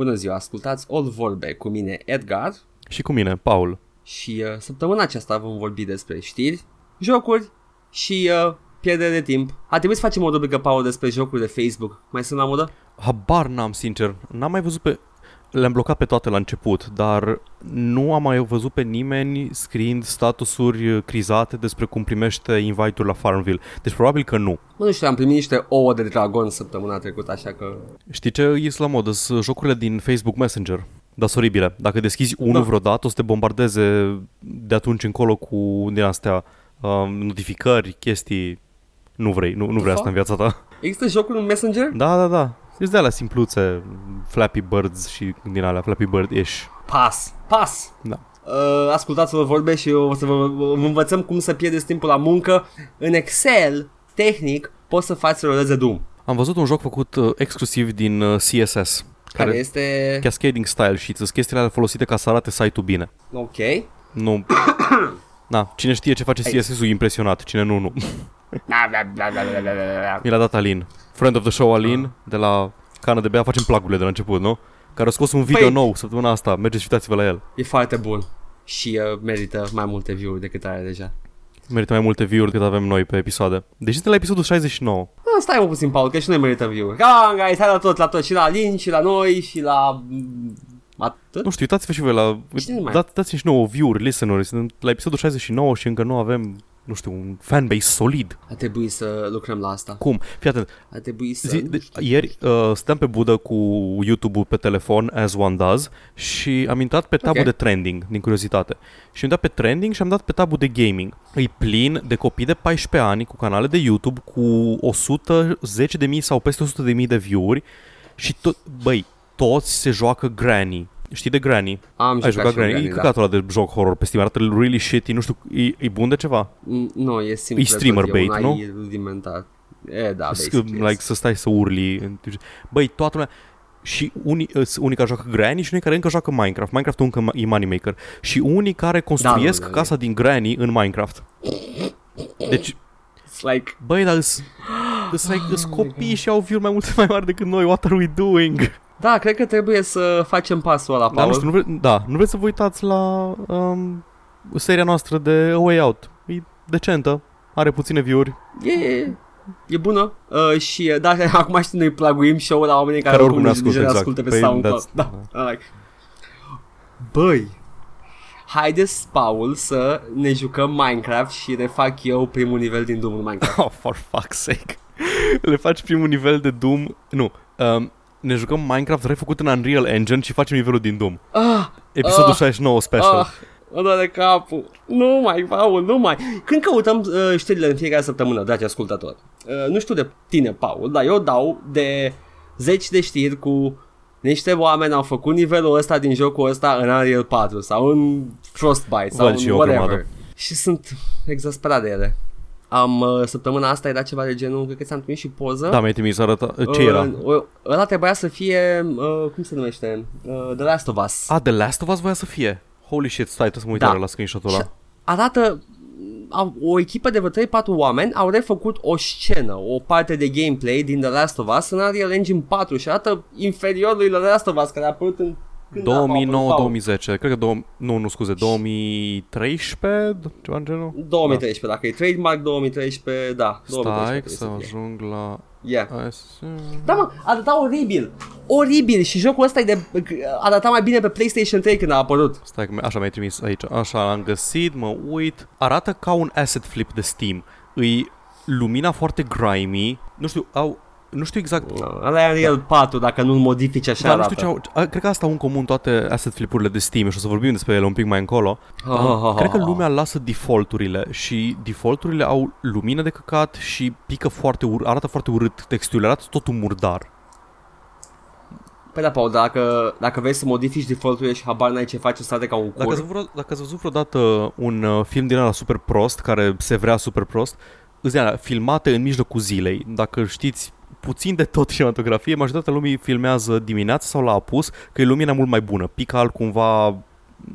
Bună ziua, ascultați All Vorbe cu mine Edgar Și cu mine, Paul. și uh, săptămâna aceasta vom vorbi despre știri, jocuri și uh, pierdere de timp. A trebuit să facem o rubrică, Paul, despre jocuri de Facebook. Mai sunt la modă? Habar n-am, sincer. N-am mai văzut pe... Le-am blocat pe toate la început, dar nu am mai văzut pe nimeni scriind statusuri crizate despre cum primește invite-uri la Farmville. Deci probabil că nu. Mă, nu știu, am primit niște ouă de dragon săptămâna trecută, așa că... Știi ce e la modă? Sunt jocurile din Facebook Messenger. Dar sunt oribile. Dacă deschizi unul Da. vreodată, o să te bombardeze de atunci încolo cu din astea um, notificări, chestii. Nu vrei, nu, nu vrei asta în viața ta. Există jocuri în Messenger? Da, da, da. Sunt de alea simpluțe, Flappy Birds și din alea, Flappy Bird-ish. Pas, pas! Da. Uh, ascultați-vă vorbe și o să vă, vă învățăm cum să pierdeți timpul la muncă. În Excel, tehnic, poți să faci rolezi de Doom, Am văzut un joc făcut uh, exclusiv din uh, CSS. care este... Cascading style sheets, sunt chestiile alea folosite ca să arate site-ul bine. Ok. Nu... Na, cine știe ce face CSS-ul e impresionat, cine nu, nu. Bla, bla, bla, bla, bla, bla, bla, bla. Mi l-a dat Alin. Friend of the show Alin, de la Cană de Bea, facem plagurile de la început, nu? Care a scos un video Păi- nou săptămâna asta, mergeți și uitați-vă la el. E foarte bun și uh, merită mai multe view-uri decât are deja. Merită mai multe view-uri decât avem noi pe episoade. Deci suntem la episodul 69. Ah, stai mă puțin, Paul, că și noi merităm view-uri. Come on, guys, hai la tot, la tot, și la Lin, și la noi, și la... mm, Atât? Nu știu, uitați-vă și voi la... Cine mai- Da, dați-mi și nouă view-uri, listeners. Suntem la episodul 69 și încă nu avem, nu știu, un fanbase solid. A trebuit să lucrăm la asta. Cum? Fii atent, A trebuit să... Zi, de, ieri uh, stăm pe budă cu YouTube-ul pe telefon, as one does, și am intrat pe tabul Ok. de trending, din curiozitate. Și am dat pe trending și am dat pe tabul de gaming. E plin de copii de 14 ani cu canale de YouTube cu 110.000 sau peste 100.000 de view-uri și tot, băi, toți se joacă Granny. Știi de Granny? Am Ai jucat jucat și eu Granny? E Granny, da. căcatul ăla de joc horror pe Steam, arată really shitty, nu știu, e, e bun de ceva? Mm, Nu, e simplu. E streamer tot, bait, un nu? AI rudimentar. E, da, Sc- basically. like yes. să stai să urli. Băi, toată lumea și unii, îs- unii care joacă Granny și unii care încă joacă Minecraft. Minecraft încă e moneymaker. Și unii care construiesc Da, nu, casa din Granny în Minecraft. Deci, It's like... băi, dar îs, îs, like, îs copii și au view mai multe mai mari decât noi. What are we doing? Da, cred că trebuie să facem pasul ăla, Da, Paul. nu știu, nu, vre, da, nu vreți să vă uitați la um, seria noastră de A Way Out. E decentă, are puține view-uri, E, e bună. Uh, și, uh, da, acum știi, noi plaguim show-ul la oamenii care, care oricum ne nici- nici ascultă, nu exact. ascultă pe Păi, SoundCloud. that's- Da, like. Băi, haideți, Paul, să ne jucăm Minecraft și refac eu primul nivel din Doom în Minecraft. Oh, for fuck's sake. Le faci primul nivel de Doom. Nu. Um, ne jucăm Minecraft refăcut în Unreal Engine și facem nivelul din Doom. Ah, Episodul Ah. 69 special. ah, mă doare capul. Nu mai, Paul, nu mai. Când căutăm uh, știrile în fiecare săptămână, dragi ascultători, uh, nu știu de tine, Paul, dar eu dau de zeci de știri cu niște oameni au făcut nivelul ăsta din jocul ăsta în Unreal 4 sau în Frostbite sau Văd în și eu o whatever. grămadă. Și sunt exasperat de ele. Am, uh, săptămâna asta era ceva de genul, cred că ți-am trimis și poză. Da, mi-ai trimis, arăta... Ce era? Uh, ăla trebuia să fie, uh, cum se numește, uh, The Last of Us. A, The Last of Us voia să fie. Holy shit, stai, trebuie să mă uit Da. iară la screenshot-ul Și ăla. arată au, o echipă de vreo 3-4 oameni au refăcut o scenă, o parte de gameplay din The Last of Us în Unreal Engine 4 și arată inferior lui The Last of Us care a apărut în când a apărut, 2009-2010, cred că, două, nu, nu scuze, 2013, ceva în genul? 2013, dacă e trademark 2013, da, 2013 Stai să trebuie să fie. ajung la... Yeah. Hai să- Da, mă, arăta oribil. Oribil și jocul ăsta e de, arăta mai bine pe PlayStation 3 când a apărut. Stai că mi- așa mi-ai trimis aici. Așa, am găsit, mă uit. Arată ca un asset flip de Steam. Îi lumina foarte grimy. Nu știu, au... Nu știu exact Ăla e Unreal 4, dacă nu-l modifici așa Dar nu arată. știu ce au, a, cred că asta au în comun toate asset flipurile de Steam și o să vorbim despre ele un pic mai încolo. Ah, ah, ah, cred că ah. lumea lasă defaulturile și defaulturile au lumină de căcat și pică foarte ur- arată foarte urât texturile, arată totul murdar. Păi da, Paul, dacă, dacă vrei să modifici default-urile și habar n-ai ce faci, o să arate ca un Dacă cur. ați, vreo, dacă ați văzut vreodată un uh, film din ăla super prost, care se vrea super prost, îți alea, filmate în mijlocul zilei. Dacă știți puțin de tot cinematografie, majoritatea lumii filmează dimineața sau la apus, că e lumina mult mai bună. Pică alt cumva,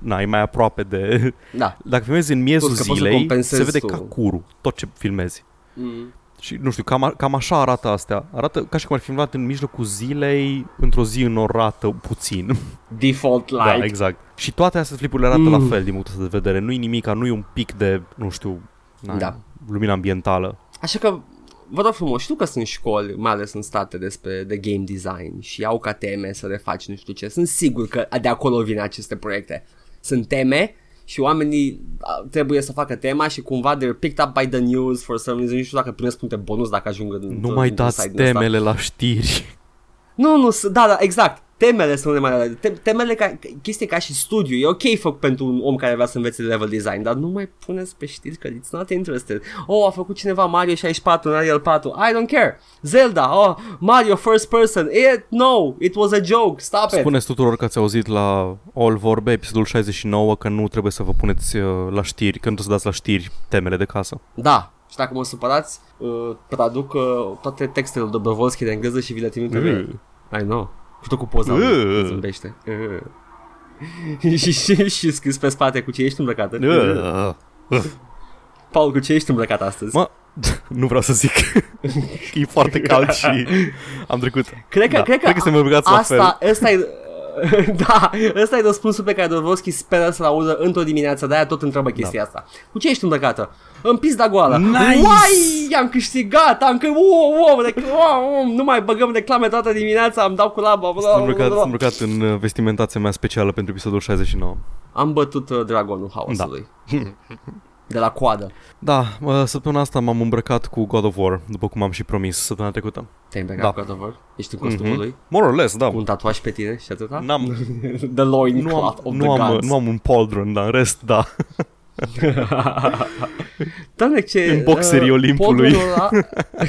na, e mai aproape de... Da. Dacă filmezi în miezul Plus că poți să zilei, compensezi se vede tu. ca curul tot ce filmezi. Mm. Și nu știu, cam, a- cam așa arată astea. Arată ca și cum ar fi filmat în mijlocul zilei, într-o zi înorată puțin. Default light. Da, exact. Și toate astea flipurile arată la Mm. fel din punctul ăsta de vedere. Nu-i nimic, nu-i un pic de, nu știu, na, Da. lumina ambientală. Așa că vă rog frumos, știu că sunt școli, mai ales în state despre de game design și au ca teme să le faci nu știu ce. Sunt sigur că de acolo vin aceste proiecte. Sunt teme și oamenii a, trebuie să facă tema și cumva they're picked up by the news for some reason. Nu știu dacă primesc puncte bonus dacă ajung în Nu mai într-un dați site din ăsta. temele la știri. Nu, nu, s- da, da, exact. Temele sunt mai te- temele ca chestii ca și studiu. E ok făcut pentru un om care vrea să învețe level design, dar nu mai puneți pe știri că it's not interested. Oh, a făcut cineva Mario 64 în Unreal 4. I don't care. Zelda, oh, Mario first person. It, no, it was a joke. Stop it. Spuneți tuturor că ați auzit la All Vorbe, episodul 69, că nu trebuie să vă puneți uh, la știri, că nu trebuie să dați la știri temele de casă. Da. Și dacă mă supărați, uh, traduc uh, toate textele lui Dobrovolski de engleză și vi le trimit Mm. I know. Și tot cu poza lui, Uh. zâmbește. Uh. și, și, și scris pe spate cu ce ești îmbrăcată. Uh. Paul, cu ce ești îmbrăcat astăzi? Mă, nu vreau să zic că e foarte cald și am trecut. cred că, da, cred că, cred că suntem îmbrăcați la asta, fel. ăsta e, da, ăsta e răspunsul pe care Dobrovski speră să-l audă într-o dimineață, de-aia tot întreabă chestia Da. asta. Cu ce ești îmbrăcată? În pizda goală. Nice! Uai, am câștigat, am că, wow, wow, rec- wow, wow, nu mai băgăm reclame toată dimineața, am dau cu laba. bla, Sunt bla, îmbrăcat, bla, sunt bla. îmbrăcat în uh, vestimentația mea specială pentru episodul 69. Am bătut uh, dragonul haosului. De la coadă. Da, uh, săptămâna asta m-am îmbrăcat cu God of War, după cum am și promis săptămâna trecută. Te-ai îmbrăcat Da. cu adevăr? Ești în costumul Mhm. lui? More or less, da. Cu un tatuaj pe tine și atâta? N-am, The loin nu, am, cloth of nu, the am, gods. nu am un pauldron, dar în rest, da. Doamne, ce... În boxerii Olimpului. podul ăla-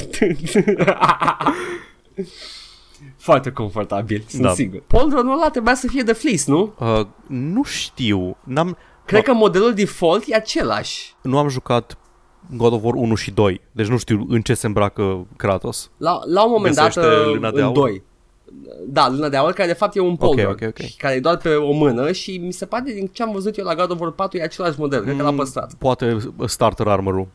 Foarte confortabil, sunt Da. sigur. Poldronul ăla trebuia să fie de fleece, nu? Uh, nu știu, n-am, Cred că modelul default e același. nu am jucat God of War 1 și 2, deci nu știu în ce se îmbracă Kratos. La, la un moment dat Găsește uh, lâna de în aur? 2. Da, luna de aur, care de fapt e un poldron, ok, ok. care e doar pe o mână și mi se pare din ce am văzut eu la God of War 4 e același model, cred că l-a Mm, păstrat. Poate starter armor-ul.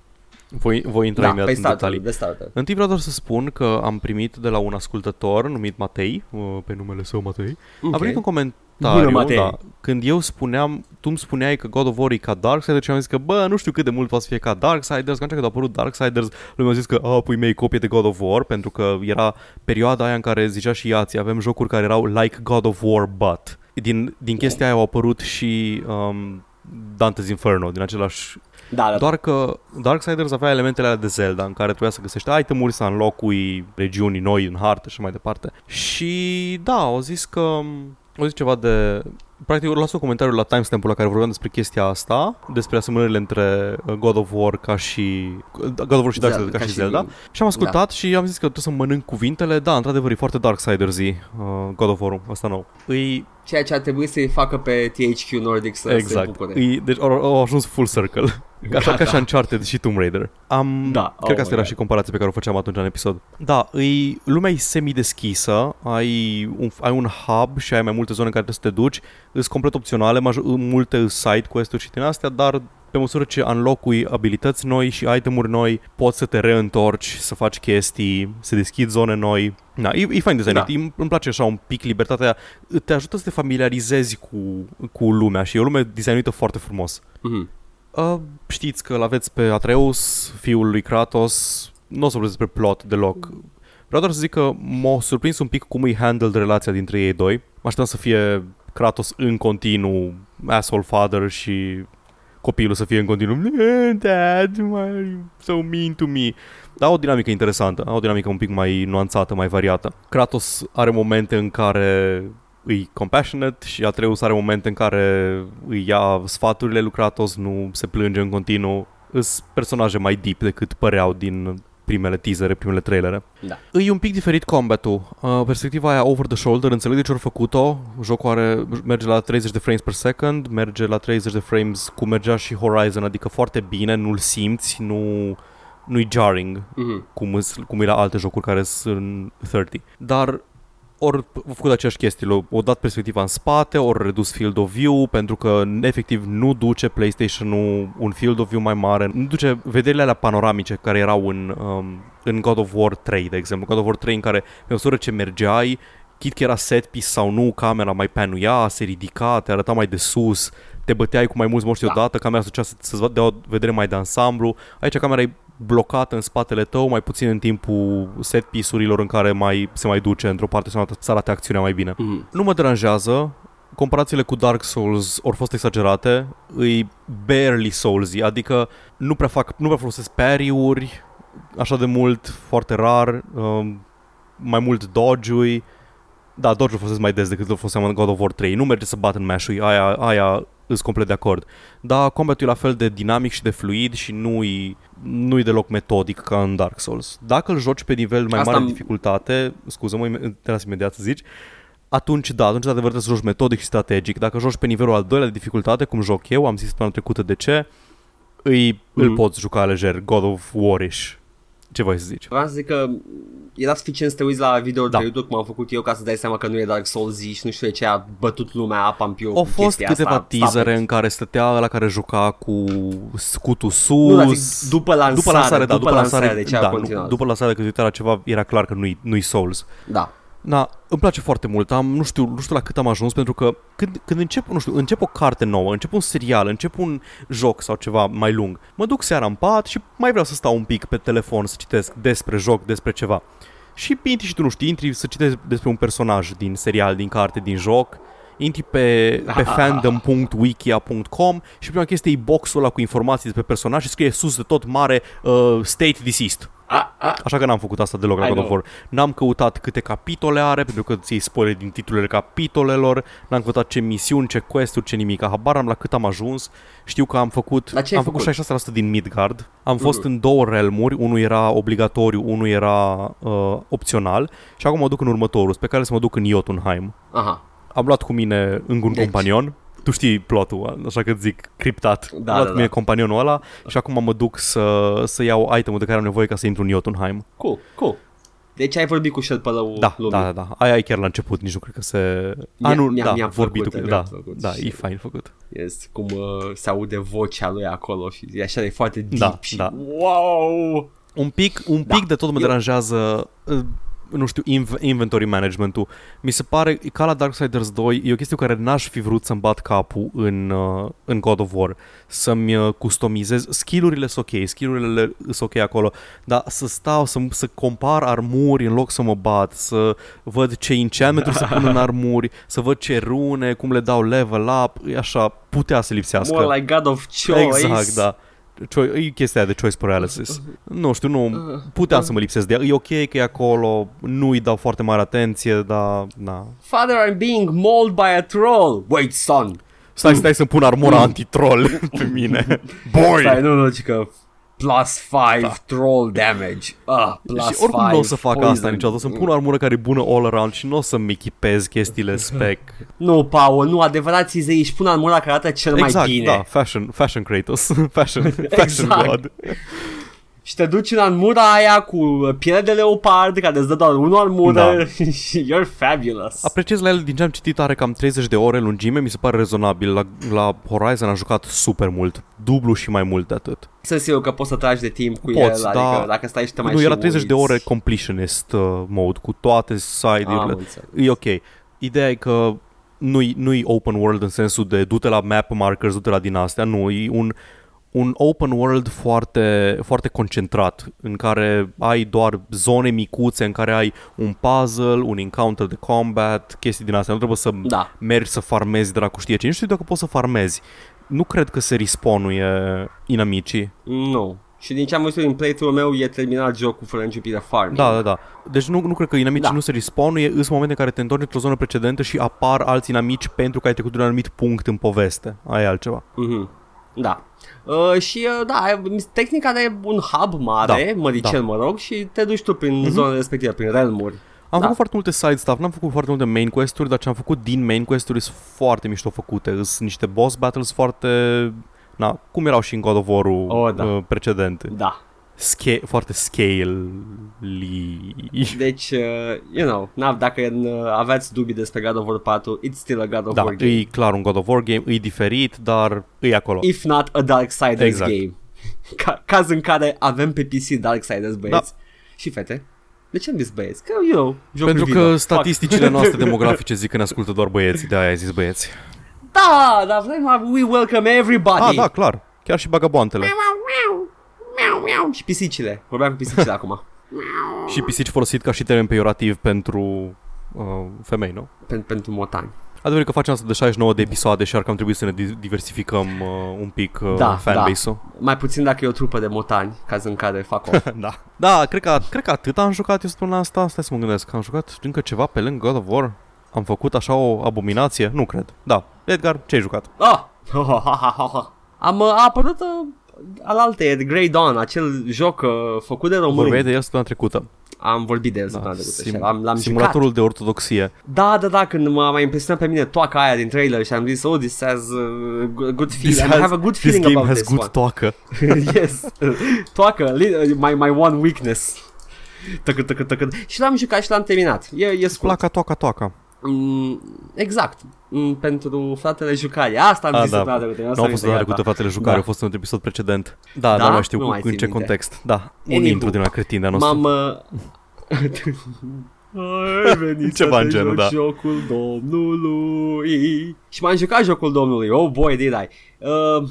Voi, voi intra Da, imediat pe în starter, detalii. de starter. Întâi vreau doar să spun că am primit de la un ascultător numit Matei, uh, pe numele său Matei, Ok. a venit un Bună, comentariu, Matei. da, când eu spuneam, tu îmi spuneai că God of War e ca Darksiders și am zis că, bă, nu știu cât de mult poate să fie ca Darksiders, că atunci când a apărut Darksiders, lumea a zis că, a, pui mei copie de God of War, pentru că era perioada aia în care zicea și Iații, avem jocuri care erau like God of War, but. Din, din chestia aia au apărut și um, Dante's Inferno, din același Da, da, doar că Darksiders avea elementele alea de Zelda în care trebuia să găsești itemuri, să înlocui regiuni noi în hartă și mai departe. Și da, au zis că au zis ceva de Practic, o las un comentariu la timestamp-ul la care vorbeam despre chestia asta, despre asemănările între uh, God of War ca și God of War și Zelda, Darksiders ca, ca și și- Zelda. Și am ascultat da. și am zis că trebuie să mănânc cuvintele. Da, într-adevăr, e foarte Darksiders-y uh, God of War-ul, asta nou. Îi, ceea ce ar trebui să-i facă pe THQ Nordic să se exact. bucure. Îi, deci au, au ajuns full circle. Așa ca și Uncharted și Tomb Raider. Am, Da, cred oh că asta my era God. și comparația pe care o făceam atunci în episod. Da, îi, lumea e semi-deschisă, ai un, ai un hub și ai mai multe zone în care trebuie să te duci, sunt complet opționale, maj- multe side quest-uri și din astea, dar pe măsură ce unlock-ui abilități noi și itemuri noi, poți să te reîntorci, să faci chestii, să deschizi zone noi. Da, e, e fain designat, Da. da. îmi place așa un pic libertatea, te ajută să te familiarizezi cu, cu lumea și e o lume designuită foarte frumos. Mhm. Uh, știți că l-aveți pe Atreus, fiul lui Kratos. Nu o să vorbesc despre plot deloc. Vreau doar să zic că m-a surprins un pic cum îi handled relația dintre ei doi. Mă așteptam să fie Kratos în continuu asshole father și copilul să fie în continuu "Eh, Dad, why are you so mean to me? Dar au o dinamică interesantă, au o dinamică un pic mai nuanțată, mai variată. Kratos are momente în care îi compassionate și Atreus are momente în care îi ia sfaturile lui Kratos, nu se plânge în continuu. Sunt personaje mai deep decât păreau din primele teasere, primele trailere. Da. E un pic diferit combatul. Uh, perspectiva aia over the shoulder, înțeleg de ce au făcut-o. Jocul are, merge la 30 de frames per second, merge la 30 de frames cum mergea și Horizon, adică foarte bine, nu-l simți, nu, nu-i jarring Mhm. cum, îs- cum e la alte jocuri care sunt 30. Dar ori făcut aceeași chestii, o dat perspectiva în spate, ori redus field of view, pentru că efectiv nu duce PlayStation-ul un field of view mai mare, nu duce vederile alea panoramice care erau în, um, în God of War 3, de exemplu. God of War 3 în care, pe măsură ce mergeai, chit că era set piece sau nu, camera mai penuia, se ridica, te arăta mai de sus, te băteai cu mai mulți moști da. odată, camera să, să-ți dea o vedere mai de ansamblu. Aici camera e blocată în spatele tău, mai puțin în timpul set piece-urilor în care mai se mai duce într-o parte sau altă să arate acțiunea mai bine. Mm. Nu mă deranjează, comparațiile cu Dark Souls au fost exagerate, îi barely souls adică nu prea, fac, nu prea folosesc parry-uri așa de mult, foarte rar, um, mai mult dodge-ui, da, dodge-ul folosesc mai des decât îl foloseam în God of War 3. Nu merge să bat în mash aia, aia îs complet de acord. Dar combatul e la fel de dinamic și de fluid și nu-i, nu-i deloc metodic ca în Dark Souls. Dacă îl joci pe nivel mai Asta mare de dificultate, scuză-mă, te las imediat să zici, atunci da, atunci de adevăr să joci metodic și strategic. Dacă joci pe nivelul al doilea de dificultate, cum joc eu, am zis săptămâna trecută de ce, îi, mm-hmm. îl poți juca lejer, God of War-ish. Ce voi să zici? Vreau să zic că era suficient să te uiți la video da. pe YouTube cum am făcut eu ca să dai seama că nu e Dark Souls și nu știu de ce a bătut lumea apa în piu Au fost câteva asta, teasere în care stătea la care juca cu scutul sus. Nu, zic, după lansare, după lansare, da, după, după lansare, lansare de ce da, a continuat. După lansare, că uita la ceva, era clar că nu-i, nu-i Souls. Da. Da, îmi place foarte mult. Am, nu știu, nu știu la cât am ajuns pentru că când, când încep, nu știu, încep o carte nouă, încep un serial, încep un joc sau ceva mai lung, mă duc seara în pat și mai vreau să stau un pic pe telefon să citesc despre joc, despre ceva. Și intri și tu, nu știi, intri să citești despre un personaj din serial, din carte, din joc, intri pe, pe fandom.wikia.com și prima chestie e boxul ăla cu informații despre personaj și scrie sus de tot mare uh, state deceased. Așa că n-am făcut asta deloc la God of War. N-am căutat câte capitole are, pentru că ți-i spoiler din titlurile capitolelor, n-am căutat ce misiuni, ce quest-uri, ce nimic. Habar am la cât am ajuns. Știu că am făcut, am făcut, făcut 66% din Midgard. Am fost uh-huh. în două realmuri, unul era obligatoriu, unul era uh, opțional și acum mă duc în următorul, pe care să mă duc în Jotunheim. Aha. Am luat cu mine încă un deci, companion tu știi plotul, așa că zic criptat. Da, Am da, mie da. companionul ăla și acum mă duc să, să iau itemul de care am nevoie ca să intru în Jotunheim. Cool, cool. Deci ai vorbit cu șerpălăul da, lumii. Da, da, da. Aia e chiar la început, nici nu cred că se... A, nu, mi-a, da, mi-a vorbit făcut, cu... Da, făcut da, e fain făcut. Este cum uh, se aude vocea lui acolo și e așa de foarte da, deep da, și da. wow! Un pic, un da. pic de tot mă Eu... deranjează uh, nu știu, inv- inventory management-ul. Mi se pare, ca la Darksiders 2, e o chestie cu care n-aș fi vrut să-mi bat capul în, uh, în God of War. Să-mi uh, customizez. Skill-urile sunt ok, skill-urile sunt ok acolo, dar să stau, să, să compar armuri în loc să mă bat, să văd ce enchantment să pun în armuri, să văd ce rune, cum le dau level up, e așa, putea să lipsească. More like God of Choice. Exact, da choi- e chestia de choice paralysis. Nu știu, nu, puteam să mă lipsesc de ea. E ok că e acolo, nu îi dau foarte mare atenție, dar, na. Father, I'm being mauled by a troll. Wait, son. Stai, stai să-mi pun armura mm. anti-troll pe mine. Boy! Stai, nu, nu, că plus 5 da. troll damage. Ah, plus și oricum nu o să fac poison. asta niciodată. O să-mi pun o armură care e bună all around și nu o să-mi echipez chestiile spec. Nu, Paul, nu, adevărații zei își pun armura care arată cel exact, mai bine. da, fashion, fashion Kratos, fashion, fashion exact. God și te duci în armura aia cu piele de leopard care îți dă doar unul armură da. și you're fabulous. Apreciez la el, din ce am citit, are cam 30 de ore lungime, mi se pare rezonabil. La, la Horizon a jucat super mult, dublu și mai mult de atât. Să sigur că poți să tragi de timp cu Poți, el, da. adică dacă stai și te mai Nu, era 30 uiți. de ore completionist uh, mode, cu toate side-urile. E ok. Ideea e că nu-i, nu-i open world în sensul de du-te la map markers, du-te la din astea, nu, e un un open world foarte, foarte concentrat, în care ai doar zone micuțe, în care ai un puzzle, un encounter de combat, chestii din astea. Nu trebuie să da. mergi să farmezi dracu știe ce. Nu știu dacă poți să farmezi. Nu cred că se respawn-uie inamicii. Nu. Și din ce am văzut din playthrough meu e terminat jocul fără niciun pic de farming. Da, da, da. Deci nu, nu cred că inamicii da. nu se respawn-uie, sunt momente în care te întorci într-o zonă precedentă și apar alți inamici pentru că ai trecut de un anumit punct în poveste. Aia e altceva. Mhm. Da. Uh, și uh, da, tehnica are un hub mare, da, măricel da. mă rog, și te duci tu prin mm-hmm. zona respectivă, prin realmuri. Am da. făcut foarte multe side stuff, n-am făcut foarte multe main quest-uri, dar ce am făcut din main quest-uri sunt foarte mișto făcute. Sunt niște boss battles foarte... Na, cum erau și în God of War-ul oh, da. uh, precedent. Da. Sca- foarte scale Deci, uh, you know, na, dacă uh, aveți dubii despre God of War 4, it's still a God of Da, War game. e clar un God of War game, e diferit, dar e acolo. If not a Darksiders Exact. game. Ca- caz în care avem pe PC Darksiders, băieți. Și fete. De ce am zis băieți? Că, you know, jocuri Pentru video. că Fuck. statisticile noastre demografice zic că ne ascultă doar băieți, de aia ai zis băieți. Da, dar vrem, we welcome everybody. Ah, da, clar. Chiar și bagaboantele. Și pisicile. Vorbeam cu pisicile acum. Și pisici folosit ca și termen peiorativ pentru uh, femei, nu? Pen- pentru motani. Adevărul că facem asta de 69 de episoade și ar cam trebui să ne di- diversificăm uh, un pic uh, Da, fanbase-ul. Mai puțin dacă e o trupă de motani, caz în care fac off. Da. Da, cred că, cred că atât am jucat eu săptămâna asta. Stai să mă gândesc. Am jucat încă ceva pe lângă God of War? Am făcut așa o abominație? Nu cred. Da. Edgar, ce ai jucat? Ah! Am uh, a apărut uh, alaltă, The Grey Dawn, acel joc uh, făcut de români. Vorbeai de el săptămâna trecută. Am vorbit de el Da, săptămâna trecută sim- și l-am, l-am jucat. simulatorul de ortodoxie. Da, da, da, când m-a mai impresionat pe mine toaca aia din trailer și am zis, oh, this has uh, good- good feeling, I have a good this feeling game about has this good one. toacă. yes, toacă, li- my, my one weakness. Tăcă, tăcă, tăcă. Și l-am jucat și l-am terminat. E, e scurt. Placa, toaca, toaca. Mm, exact. Mm, pentru fratele jucare. Asta am Ah, zis da. săptămâna trecută. Nu asta a mi fost se data gata. trecută fratele jucare, Da. a fost un episod precedent. Da, Da? nu mai știu Nu cu, mai în țin ce minte. context. Da, un Anywho. intru din la cretin de-a nostru. M-am... uh, Ai venit Ceva să în te genul, joci da. jocul domnului Și m-am jucat jocul domnului Oh boy did I uh,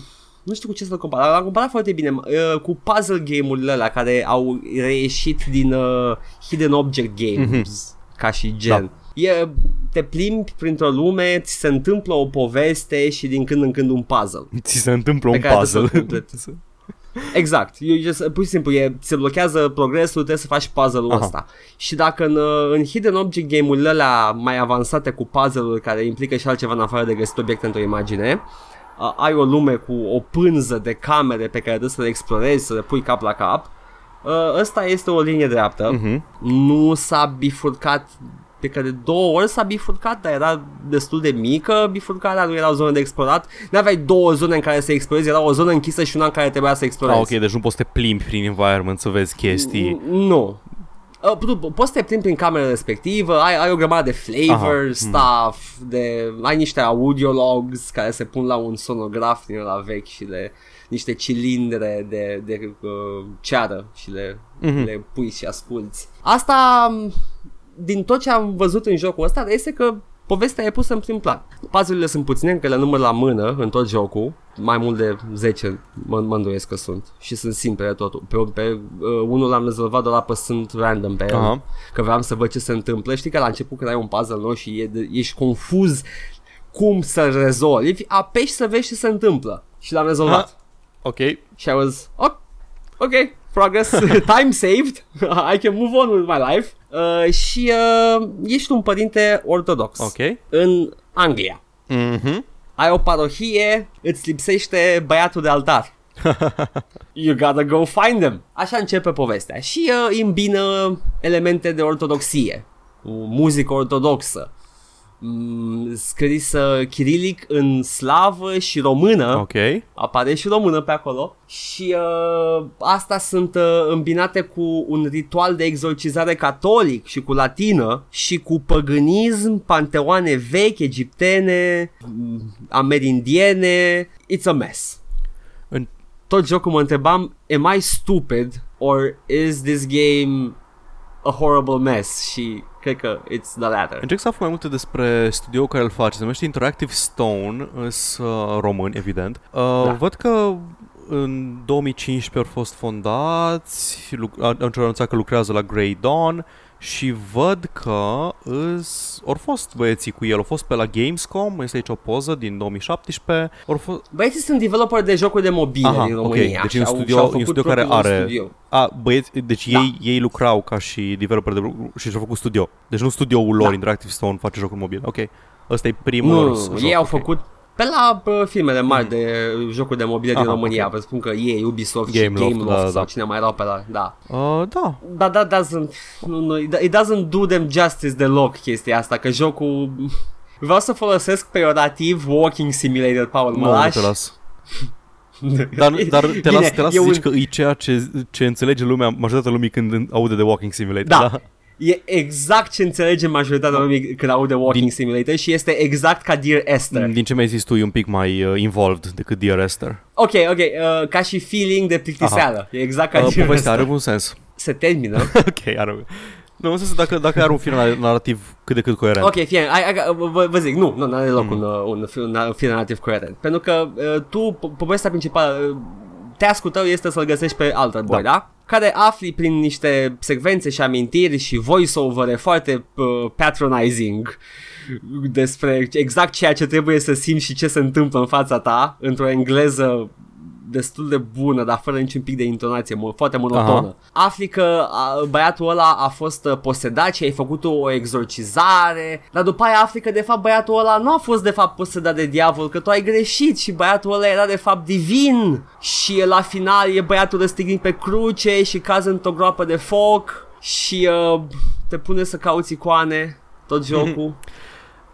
Nu știu cu ce să-l compar L-am comparat foarte bine uh, Cu puzzle game-urile alea Care au reieșit din uh, Hidden Object Games Ca și gen Da. E, te plimbi printr-o lume, ți se întâmplă o poveste și din când în când un puzzle. Ți se întâmplă Pe un care trebuie să-l puzzle. completi. Exact, you just, pur și simplu e, se blochează progresul, trebuie să faci puzzle-ul Aha. ăsta. Și dacă în, uh, în Hidden Object game-urile alea mai avansate cu puzzle-uri care implică și altceva în afară de găsit obiecte într-o imagine, uh, ai o lume cu o pânză de camere pe care trebuie să le explorezi, să le pui cap la cap, uh, ăsta este o linie dreaptă. Mhm. Nu s-a bifurcat pe care de două ori s-a bifurcat, dar era destul de mică bifurcarea, nu erau zone de explorat. Nu aveai două zone în care să explorezi, era o zonă închisă și una în care trebuia să explorezi. Ah, ok, deci nu poți să te plimbi prin environment să vezi chestii. N- Nu. Uh, tu poți să te plimbi prin camera respectivă, ai, ai o grămadă de flavor, Aha, stuff, de, ai niște audio logs care se pun la un sonograf din la vechi și le niște cilindre de, de uh, ceară și le, Mhm. le pui și asculti. Asta, m, din tot ce am văzut în jocul ăsta, este că povestea e pusă în prim plan. Puzzle-urile sunt puține, încă le număr la mână în tot jocul, mai mult de 10 mă, mă îndoiesc că sunt și sunt simple totul. Pe, pe uh, unul l-am rezolvat doar apăsând random pe el, Aha. că vreau să văd ce se întâmplă. Știi că la început când ai un puzzle nou și e, de- ești confuz cum să-l rezolvi, apeși să vezi ce se întâmplă. Și l-am rezolvat. Ah. Ok, Și I was, oh, ok, progress, time saved, I can move on with my life. Uh, și uh, ești un părinte ortodox ok. în Anglia. Mhm. Ai o parohie, îți lipsește băiatul de altar. You gotta go find them. Așa începe povestea. Și uh, îmbină elemente de ortodoxie, cu muzică ortodoxă, mm, scrisă chirilic în slavă și română Ok. apare și română pe acolo și uh, asta sunt uh, îmbinate cu un ritual de exorcizare catolic și cu latină și cu păgânism, panteoane vechi, egiptene, m, amerindiene, it's a mess. În- Tot jocul mă întrebam, am I stupid or is this game a horrible mess? Și cred că it's the latter. Încerc să aflu mai multe despre studioul care îl face. Se numește Interactive Stone, îs uh, români, evident. Uh, Da. Văd că în 2015 au fost fondați, luc- au au anunțat că lucrează la Grey Dawn și văd că îs, au fost băieții cu el, au fost pe la Gamescom, este aici o poză din 2017, au fost... Băieții sunt developer de jocuri de mobile Aha, din ok. România. Deci e un și au- studio- și-au e un făcut studio care propriul lor are- Studio. A, băieți, deci Da. ei, ei lucrau ca și developer de, și și-au făcut studio. Deci nu studioul lor, Da. Interactive Stone, face jocuri mobile. Ok. Ăsta e primul Nu, lor nu, joc, nu, ei au ok. făcut pe la bă, filmele mari de jocuri de mobile din Aha, România, ok. vă spun că ei, Ubisoft Gameloft, și Gameloft da, sau da. cine mai erau pe la, da. Uh, da, Dar that doesn't, nu, nu, it doesn't do them justice deloc chestia asta, că jocul, vreau să folosesc peorativ walking simulator, Paul, mă nu, nu lași? te las. Dar, dar te Bine, las, te las e să zici un- că e ceea ce, ce înțelege lumea, majoritatea lumii când aude de Walking Simulator. Da. E exact ce înțelege majoritatea lumii când aude Walking Din- Simulator și este exact ca Dear Esther. Din ce mi-ai zis tu, e un pic mai uh, involved decât Dear Esther. Ok, ok, uh, ca și feeling de plictiseală. E exact ca Uh, Dear povestea are Esther. un sens. Se termină. ok, are un... Nu, în sensul dacă, dacă are un film narrativ cât de cât coerent. Ok, fie, ai, ai, vă, vă zic, nu, nu are loc Mm. un, uh, un, film, un film narrativ coerent. Pentru că uh, tu, po- povestea principală, uh, task-ul tău este să-l găsești pe Alter Boy, da? da? Care afli prin niște secvențe și amintiri și voice-over foarte uh, patronizing despre exact ceea ce trebuie să simți și ce se întâmplă în fața ta într-o engleză destul de bună, dar fără niciun pic de intonație, mo- foarte monotonă. Aha. Afli că a, băiatul ăla a fost uh, posedat și ai făcut o exorcizare, dar după aia afli că de fapt băiatul ăla nu a fost de fapt posedat de diavol, că tu ai greșit și băiatul ăla era de fapt divin și la final e băiatul răstignit pe cruce și cază într-o groapă de foc și uh, te pune să cauți icoane tot jocul.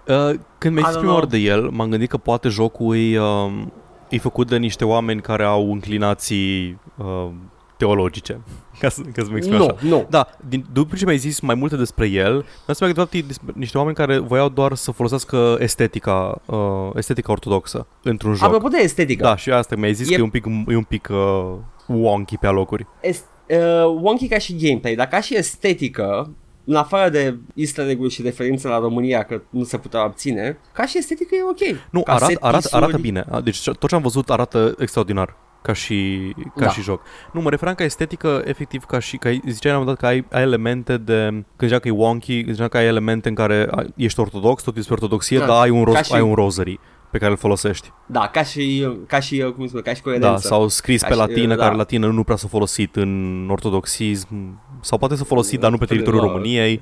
Uh, când mi-ai I zis don't prima oară know. de el, m-am gândit că poate jocul e, um, e făcut de niște oameni care au înclinații uh, teologice. Ca să, ca să mă exprim nu, așa. nu. Da, din, după ce mi-ai zis mai multe despre el, mi-am seama că de fapt e despre niște oameni care voiau doar să folosească estetica, uh, estetica ortodoxă într-un joc. Apropo de estetică, Da, și asta mi-ai zis E- că e un pic, e un pic uh, wonky pe alocuri. est, uh, wonky ca și gameplay, dar ca și estetică, în afară de easter egg și referințe la România, că nu se putea abține, ca și estetică e ok. Nu, ca arată, set arată, piece-uri. arată bine. A, Deci tot ce am văzut arată extraordinar ca și, ca Da. și joc. Nu, mă referam ca estetică, efectiv, ca și, ca, ziceai la un moment dat că ai, ai elemente de, când zicea că e wonky, zicea că ai elemente în care ai- ești ortodox, tot despre ortodoxie, Da, dar ai un, ca roz, și- ai un rosary pe care îl folosești. Da, ca și, ca și, cum îi spune, ca și coerență. Da, sau scris Ca pe și- latină, da. care latină nu prea s-a folosit în ortodoxism, sau poate s-a folosit, dar nu pe teritoriul Da. României.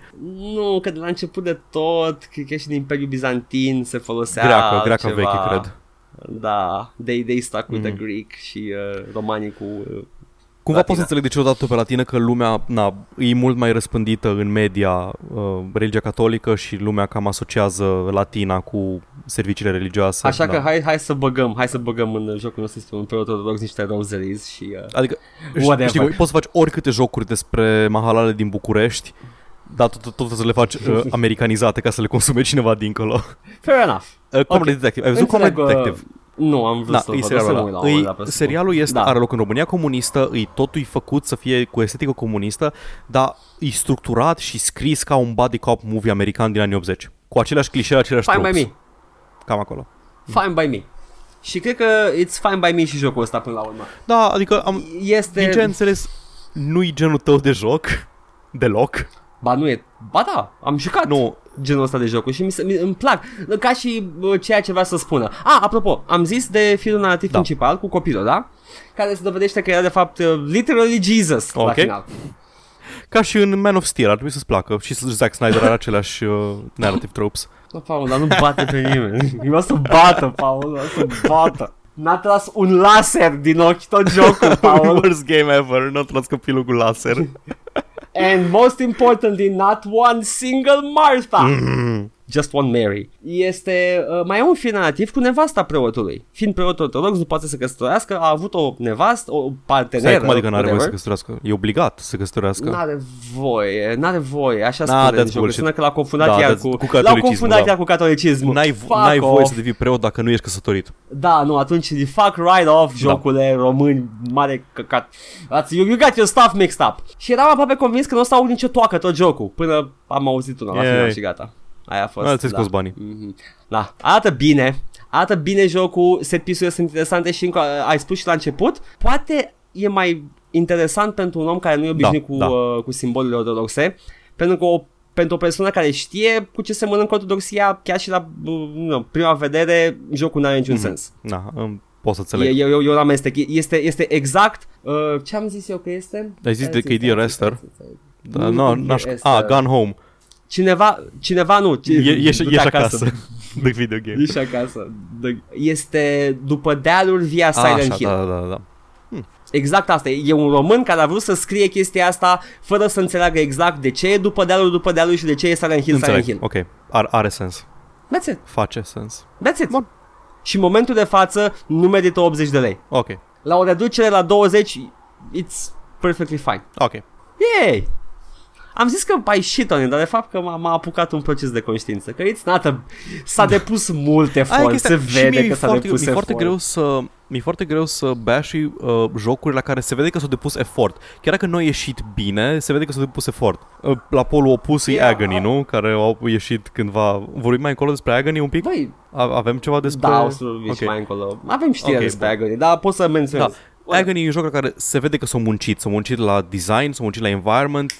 Nu, că de la început de tot, cred că și din Imperiul Bizantin se folosea Greacă, greacă ceva. veche, cred. Da, they, they stuck with Mhm. the Greek și uh, romanii cu... Uh, Cumva pot să Latina. înțeleg de ce odată pe latină că lumea na, e mult mai răspândită în media uh, religia catolică și lumea cam asociază latina cu serviciile religioase. așa da. că hai, hai să băgăm, hai să băgăm în jocul nostru este un preot ortodox niște rosaries și... Uh, Adică, Whatever. știi, poți să faci oricâte jocuri despre mahalale din București, dar tot, tot, tot să le faci uh, americanizate ca să le consume cineva dincolo. fair enough. Uh, Comedy Detective. Ai văzut Comedy Înțeleg, uh, Detective? Nu, am vrut Da, să-l e văd, o să serialul mă uit la ăla. un moment Îi- dat pe scurt. Serialul este, Da. are loc în România comunistă, îi totul e făcut să fie cu estetică comunistă, dar e structurat și scris ca un body cop movie american din anii 80. Cu aceleași clișee, aceleași Fine by tropes. me. Cam acolo. Fine by me. Și cred că it's fine by me și jocul ăsta până la urmă. Da, adică am, Este... din ce am înțeles, nu-i genul tău de joc, deloc. Ba nu e... Ba da, am jucat Nu, genul ăsta de jocuri și mi se, mi, îmi plac. Ca și uh, ceea ce vrea să spună. Ah, apropo, am zis de filmul narrativ Da. principal cu copilul, da? Care se dovedește că era de fapt uh, literally Jesus la Ok. final. ca și în Man of Steel, ar trebui să-ți placă. Și Zack Snyder are aceleași uh, narrative tropes. Nu, Paul, dar nu bate pe nimeni. Eu o să bată, Paul, o să bată. N-a tras un laser din ochi tot jocul, Paul. Worst game ever, nu tras copilul cu laser. And most importantly, not one single Martha. Mm. Just one Mary. Este, uh, mai e un film narrativ cu nevasta preotului. Fiind preot ortodox, nu poate să căsătorească, a avut o nevastă, o parteneră. Stai, cum adică n-are voie să whatever. se căsătorească? E obligat să se căsătorească. N-are voie, n-are voie, așa Nah, spune în that's jocul. bullshit. Sună că l-a confundat Da, iar that's- cu, cu l-au catolicismul, confundat da. iar cu catolicismul. N-ai, Fuck n-ai voie off. să devii preot dacă nu ești căsătorit. Da, nu, atunci fuck right off jocule români, mare căcat. That's, you, you got your stuff mixed up. Și eram aproape convins că nu o să aud nicio toacă tot jocul, până am auzit una la Yay. final și gata. Aia a fost. Ah, ți-ai da. scos banii. Mhm. Da, arată bine, arată bine jocul, set piece sunt interesante și încă ai spus și la început, poate e mai interesant pentru un om care nu e obișnuit cu, da. Uh, cu simbolurile ortodoxe, pentru că o pentru o persoană care știe cu ce se mănâncă ortodoxia, chiar și la uh, nu, prima vedere, jocul nu are niciun Mhm. sens. Na, îmi- pot să E, înțeleg. e, e, e un amestec. Este, este exact uh, ce am zis eu că este? Ai zis de că e Dear Esther. Da, Nu, no, nu, n-aș... este- Ah, Gone Home. Cineva, cineva nu. ci- E, ești, du-te ești acasă. The video game. Ești acasă. The- Este după dealuri via Ah, Silent așa, Hill. da, da, da, da. Exact asta. E un român care a vrut să scrie chestia asta fără să înțeleagă exact de ce e după dealuri după dealuri și de ce e Silent Hill Silent Înțeleg. Hill. Ok, are, are sens. That's it. Face sens. That's it. Bun. Și în momentul de față nu merită 80 de lei. Ok. La o reducere la 20, it's perfectly fine. Ok. Yay! Am zis că ai shit on it, dar de fapt că m-a, m-a apucat un proces de conștiință. Că it's not a... S-a depus mult Aia e efort, chestia. se Și vede mie că e s-a foarte, depus mi-e efort. foarte greu să mi-e foarte greu să bash uh, jocuri la care se vede că s-au depus efort. Chiar dacă nu a ieșit bine, se vede că s-au depus efort. Uh, la polul opus e Yeah. Agony, nu? Care au ieșit cândva... Vorbim mai încolo despre Agony un pic? Băi, A- avem ceva despre... da, o să okay. Ok. mai încolo. Avem știri Ok, despre bun. Agony, dar pot să menționez. Da. Agony e un joc la care se vede că s-au muncit. S-au muncit la design, s-au muncit la environment.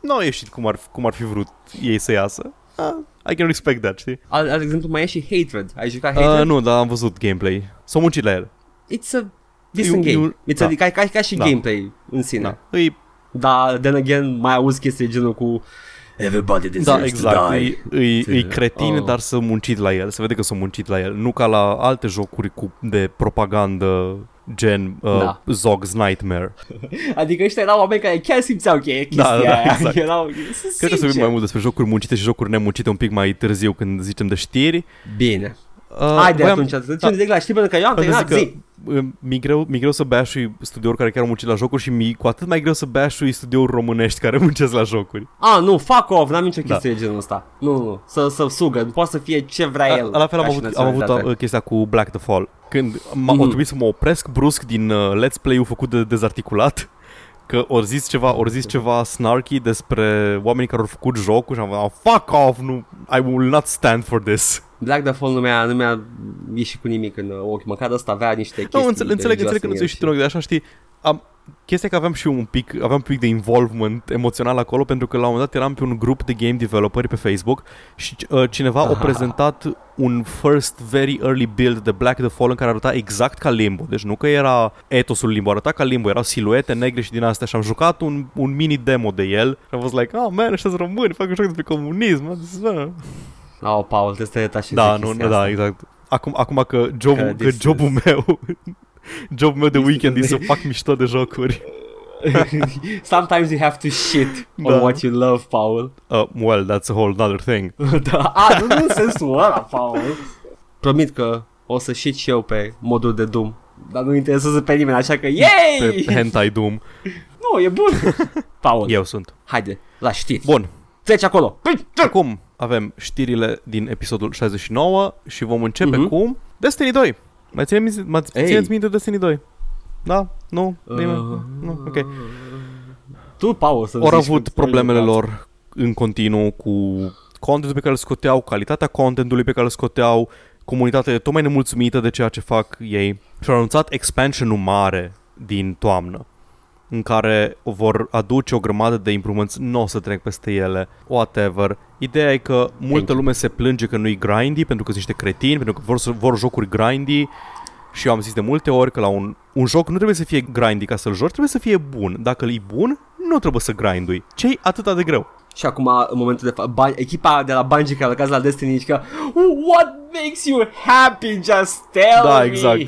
Nu a ieșit cum ar, cum ar fi vrut ei să iasă. Uh, I can respect that, știi? Al, al exemplu mai e și Hatred. Ai jucat Hatred? Uh, nu, dar am văzut gameplay. S-au muncit la el. It's a decent E un- e game. un- It's da. a, ca, ca, ca și Da. gameplay în sine. Da. E Dar, then again, mai auzi chestii de genul cu Everybody deserves Da, to exact. die. E, e, e To- cretin, oh. dar să muncit la el. Se vede că s-a muncit la el. Nu ca la alte jocuri cu, de propagandă gen uh, Da. Zog's Nightmare. Adică ăștia erau oameni care chiar simțeau că e chestia Da, da, da, aia. exact. Erau, Cred că să vorbim mai mult despre jocuri muncite și jocuri nemuncite un pic mai târziu când zicem de știri. Bine. Uh, Hai de voiam- atunci, atunci da. la știi pentru că eu am Vreau să terminat zic zi. că uh, mi-e greu, mi greu să bash studiouri care chiar au muncit la jocuri și mi cu atât mai greu să bash studiouri românești care muncesc la jocuri. Ah, nu, fuck off, n-am nicio Da. chestie de genul ăsta. Nu, nu, să, să sugă, poate să fie ce vrea el. A, la fel am ca și avut, am avut naționalitate. uh, chestia cu Black the Fall. Când m- Mhm. mm-hmm. trebuit să mă opresc brusc din uh, let's play-ul făcut de dezarticulat, că ori zis ceva, ori zis ceva snarky despre oamenii care au făcut jocul și am zis, oh, fuck off, nu, I will not stand for this. Black the Fall nu mi-a, nu mi-a ieșit cu nimic în ochi, măcar ăsta avea niște chestii Nu, înțeleg, înțeleg, religioase înțeleg că nu în ți-a el ieșit în ochi, dar așa știi, am, chestia că aveam și eu un pic, aveam un pic de involvement emoțional acolo pentru că la un moment dat eram pe un grup de game developeri pe Facebook și uh, cineva a Aha. prezentat un first very early build de Black the Fall în care arăta exact ca Limbo. Deci nu că era etosul Limbo, arăta ca Limbo, erau siluete negre și din astea și am jucat un, un mini demo de el și am fost like, oh man, ăștia sunt români, fac un joc despre comunism. Am zis, "Ah." Oh, Paul, trebuie să te detașezi Da, de nu, chestia nu, da, asta. exact. Acum, acum că jobul, Că că this jobul meu jobul meu de This weekend e is- să fac mișto de jocuri. Sometimes you have to shit on Da. what you love, Paul. Uh, well, that's a whole other thing. da, a, nu, nu în sensul ăla, Paul. Promit că o să shit și eu pe modul de Doom. Dar nu interesează pe nimeni, așa că yay! Pe Hentai Doom. Nu, e bun. Paul, Eu sunt. haide, la știri. Bun. Treci acolo. Acum avem știrile din episodul 69 și vom începe Mhm. cu Destiny 2. Mai țineți, mai Ei. țineți minte Destiny 2? Da? Nu? Nimeni? Uh, Nu? Ok. Tu, Paul, să Au zici avut cum- problemele lor în continuu cu contentul pe care îl scoteau, calitatea contentului pe care îl scoteau, comunitatea e tot mai nemulțumită de ceea ce fac ei și au anunțat expansion-ul mare din toamnă în care vor aduce o grămadă de improvements, nu o să trec peste ele, whatever. Ideea e că multă lume se plânge că nu-i grindy pentru că sunt niște cretini, pentru că vor, să- vor jocuri grindy și eu am zis de multe ori că la un, un joc nu trebuie să fie grindy ca să-l joci, trebuie să fie bun. Dacă e bun, nu trebuie să grindui. Ce-i atâta de greu? Și acum, în momentul de față, echipa de la Bungie care lucrează la Destiny zice că What makes you happy? Just tell Da, me! exact.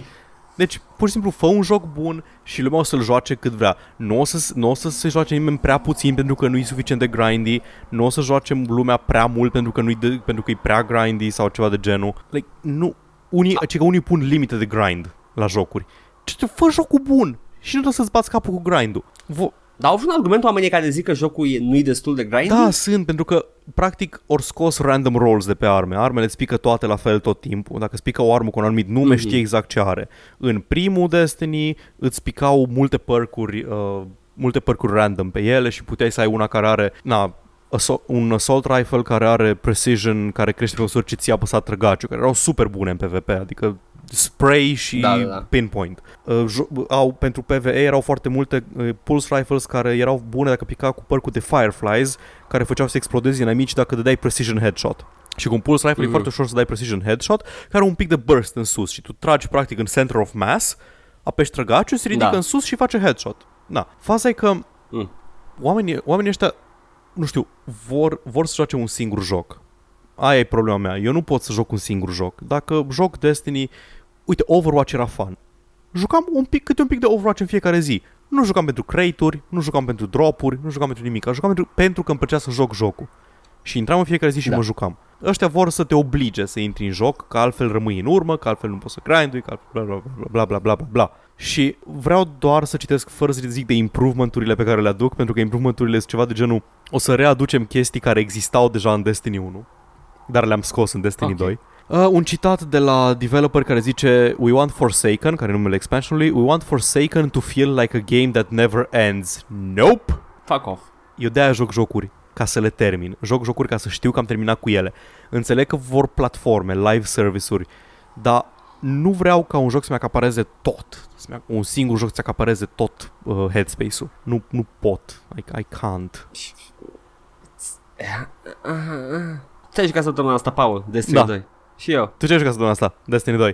Deci, pur și simplu, fă un joc bun și lumea o să-l joace cât vrea. Nu o să, nu o să se joace nimeni prea puțin pentru că nu e suficient de grindy, nu o să joace lumea prea mult pentru că, nu de, pentru că e prea grindy sau ceva de genul. Like, nu, unii, ci că unii pun limite de grind la jocuri. Ce fă jocul bun și nu trebuie să-ți bați capul cu grindul. Vo- Dar au un argument oamenii care zic că jocul e, nu e destul de grindy? Da, sunt, pentru că practic ori scos random rolls de pe arme. Armele îți pică toate la fel tot timpul. Dacă îți pică o armă cu un anumit nume, Mhm. mm-hmm. știi exact ce are. În primul Destiny îți picau multe percuri, uh, multe percuri random pe ele și puteai să ai una care are, na, asso- un assault rifle care are precision, care crește pe măsură ce ți-a apăsat trăgaciu, care erau super bune în PvP, adică spray și Da, da, da. pinpoint. Uh, jo- au, pentru PvE erau foarte multe uh, pulse rifles care erau bune dacă pica cu părcul de fireflies, care făceau să explodeze inamici dacă dădeai precision headshot. Și cu un pulse rifle Mhm. e foarte ușor să dai precision headshot, care are un pic de burst în sus și tu tragi practic în center of mass, apeși trăgaciu, se ridică Da. în sus și face headshot. Da. Faza e că Mm. oamenii, oamenii ăștia, nu știu, vor, vor să joace un singur joc. Aia e problema mea. Eu nu pot să joc un singur joc. Dacă joc Destiny, uite, Overwatch era fun. Jucam un pic, câte un pic de Overwatch în fiecare zi. Nu jucam pentru crate-uri, nu jucam pentru dropuri, nu jucam pentru nimic. Jucam pentru, pentru că îmi plăcea să joc jocul. Și intram în fiecare zi și Da. mă jucam. Ăștia vor să te oblige să intri în joc, că altfel rămâi în urmă, că altfel nu poți să grindui, că altfel bla bla bla bla bla bla bla. Și vreau doar să citesc fără să zic de improvementurile pe care le aduc, pentru că improvementurile sunt ceva de genul o să readucem chestii care existau deja în Destiny 1, dar le-am scos în Destiny Ok. 2. Uh, un citat de la developer care zice We want Forsaken, care e numele expansionului We want Forsaken to feel like a game that never ends Nope! Fuck off. Eu de-aia joc jocuri ca să le termin. Joc jocuri ca să știu că am terminat cu ele. Înțeleg că vor platforme, live service-uri, dar nu vreau ca un joc să-mi acapareze tot. Să-mi, un singur joc să acapareze tot uh, headspace-ul. Nu, nu pot. I, I can't. Ce ai jucat săptămâna asta, Paul? Destiny Da. 2. Și eu. Tu ce ai jucat săptămâna asta? Destiny 2.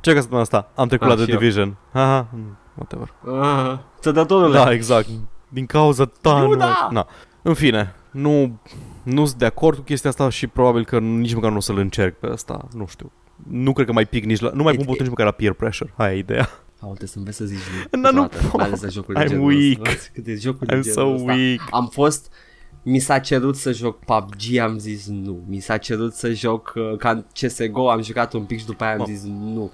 Ce ai jucat săptămâna asta? Am trecut Ah, la The și eu. Division. Aha, mm, whatever. Ah, Țădătorule. Da, exact. Din cauza ta. Nu, nu- da! Na. În fine, nu nu sunt de acord cu chestia asta și probabil că nici măcar nu o să-l încerc pe asta. Nu știu. Nu cred că mai pic nici la... Nu mai It- pun putere nici măcar la peer pressure. Aia e ideea. Paul, trebuie să înveți să zici nu. Dar nu Câteodată, pot. Mai ales la jocuri de I'm genul weak. ăsta. Câte jocuri I'm de so genul ăsta. weak. Am fost... Mi s-a cerut să joc PUBG, am zis nu. Mi s-a cerut să joc uh, ca CSGO, am jucat un pic și după aia am Mă. zis nu.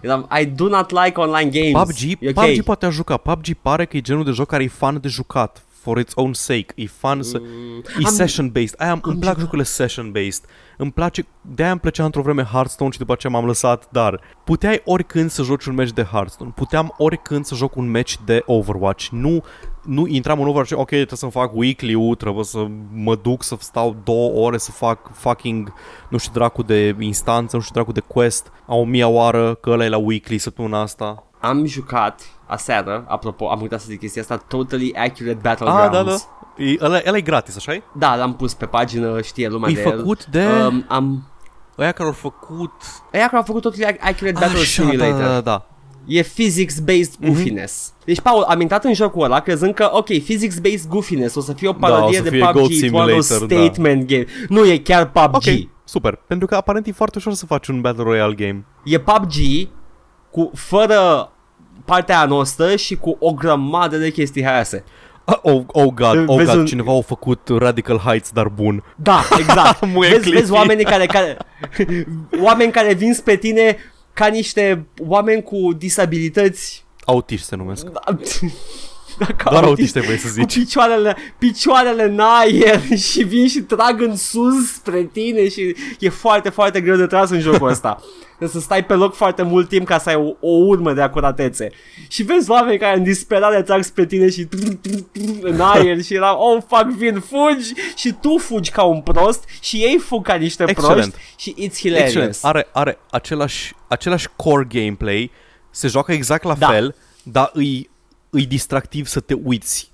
Eram, I do not like online games. PUBG, E ok. PUBG poate a juca. PUBG pare că e genul de joc care e fun de jucat. For its own sake. E fun să... Mm, E am- session-based. Aia am, am îmi plac jucat. jocurile session-based. Îmi place, de-aia îmi plăcea într-o vreme Hearthstone și după aceea m-am lăsat, dar puteai oricând să joci un match de Hearthstone. Puteam oricând să joc un match de Overwatch. Nu, nu intram în Overwatch, ok, trebuie să-mi fac weekly-ul, trebuie să mă duc să stau două ore să fac fucking, nu știu dracu de instanță, nu știu dracu de quest, a o mia oară, că ăla e la weekly săptămâna asta. Am jucat aseară, apropo, am uitat să zic chestia asta, Totally Accurate Ah, Battlegrounds. da, da. E, ăla, ăla e gratis, așa e? Da, l-am pus pe pagină, știe lumea E de făcut de el. um, Um, am... ăia care au făcut... Aia care au făcut Totally Accurate Battle Așa, Simulator. da, da, da. E physics-based goofiness. Deci, Paul, am intrat în jocul ăla crezând că, ok, physics-based goofiness o să fie o parodie o să de fie PUBG, Goat it's one of those Simulator, da. statement game. Nu, e chiar PUBG. Ok, super. Pentru că aparent e foarte ușor să faci un Battle Royale game. E PUBG cu, fără partea noastră și cu o grămadă de chestii haioase. Oh, oh, oh god, oh Vezi god, un- cineva a făcut Radical Heights, dar bun. Da, exact. Muie vezi, Cliffy. vezi oamenii care, care oameni care vin spre tine ca niște oameni cu disabilități Autiști se numesc. Da, Dacă Doar autiști, autiște voi să cu zici. picioarele, picioarele în aer și vin și trag în sus spre tine și e foarte, foarte greu de tras în jocul ăsta. Trebuie să stai pe loc foarte mult timp ca să ai o, o urmă de acuratețe. Și vezi oameni care în disperare trag spre tine și în aer și era, oh fuck, vin, fugi și tu fugi ca un prost și ei fug ca niște Excelent. proști și it's hilarious. Excelent. Are, are același, același core gameplay, se joacă exact la Da. fel, dar îi, îi distractiv să te uiți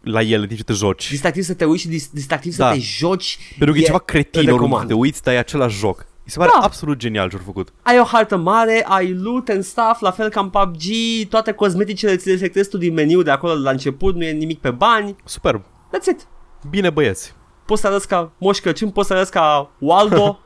la el în timp ce te joci. Distractiv să te uiți și dis- distractiv Da. să te joci. Pentru că e, ceva cretin oriunde recomand. te uiți, dar e același joc. Mi se pare Da. absolut genial ce-au făcut. ai o hartă mare, ai loot and stuff, la fel ca în PUBG, toate cosmeticele ți le selectezi tu din meniu de acolo la început, nu e nimic pe bani. Superb. That's it. Bine băieți. Poți să arăți ca Moș Crăciun, poți să arăți ca Waldo.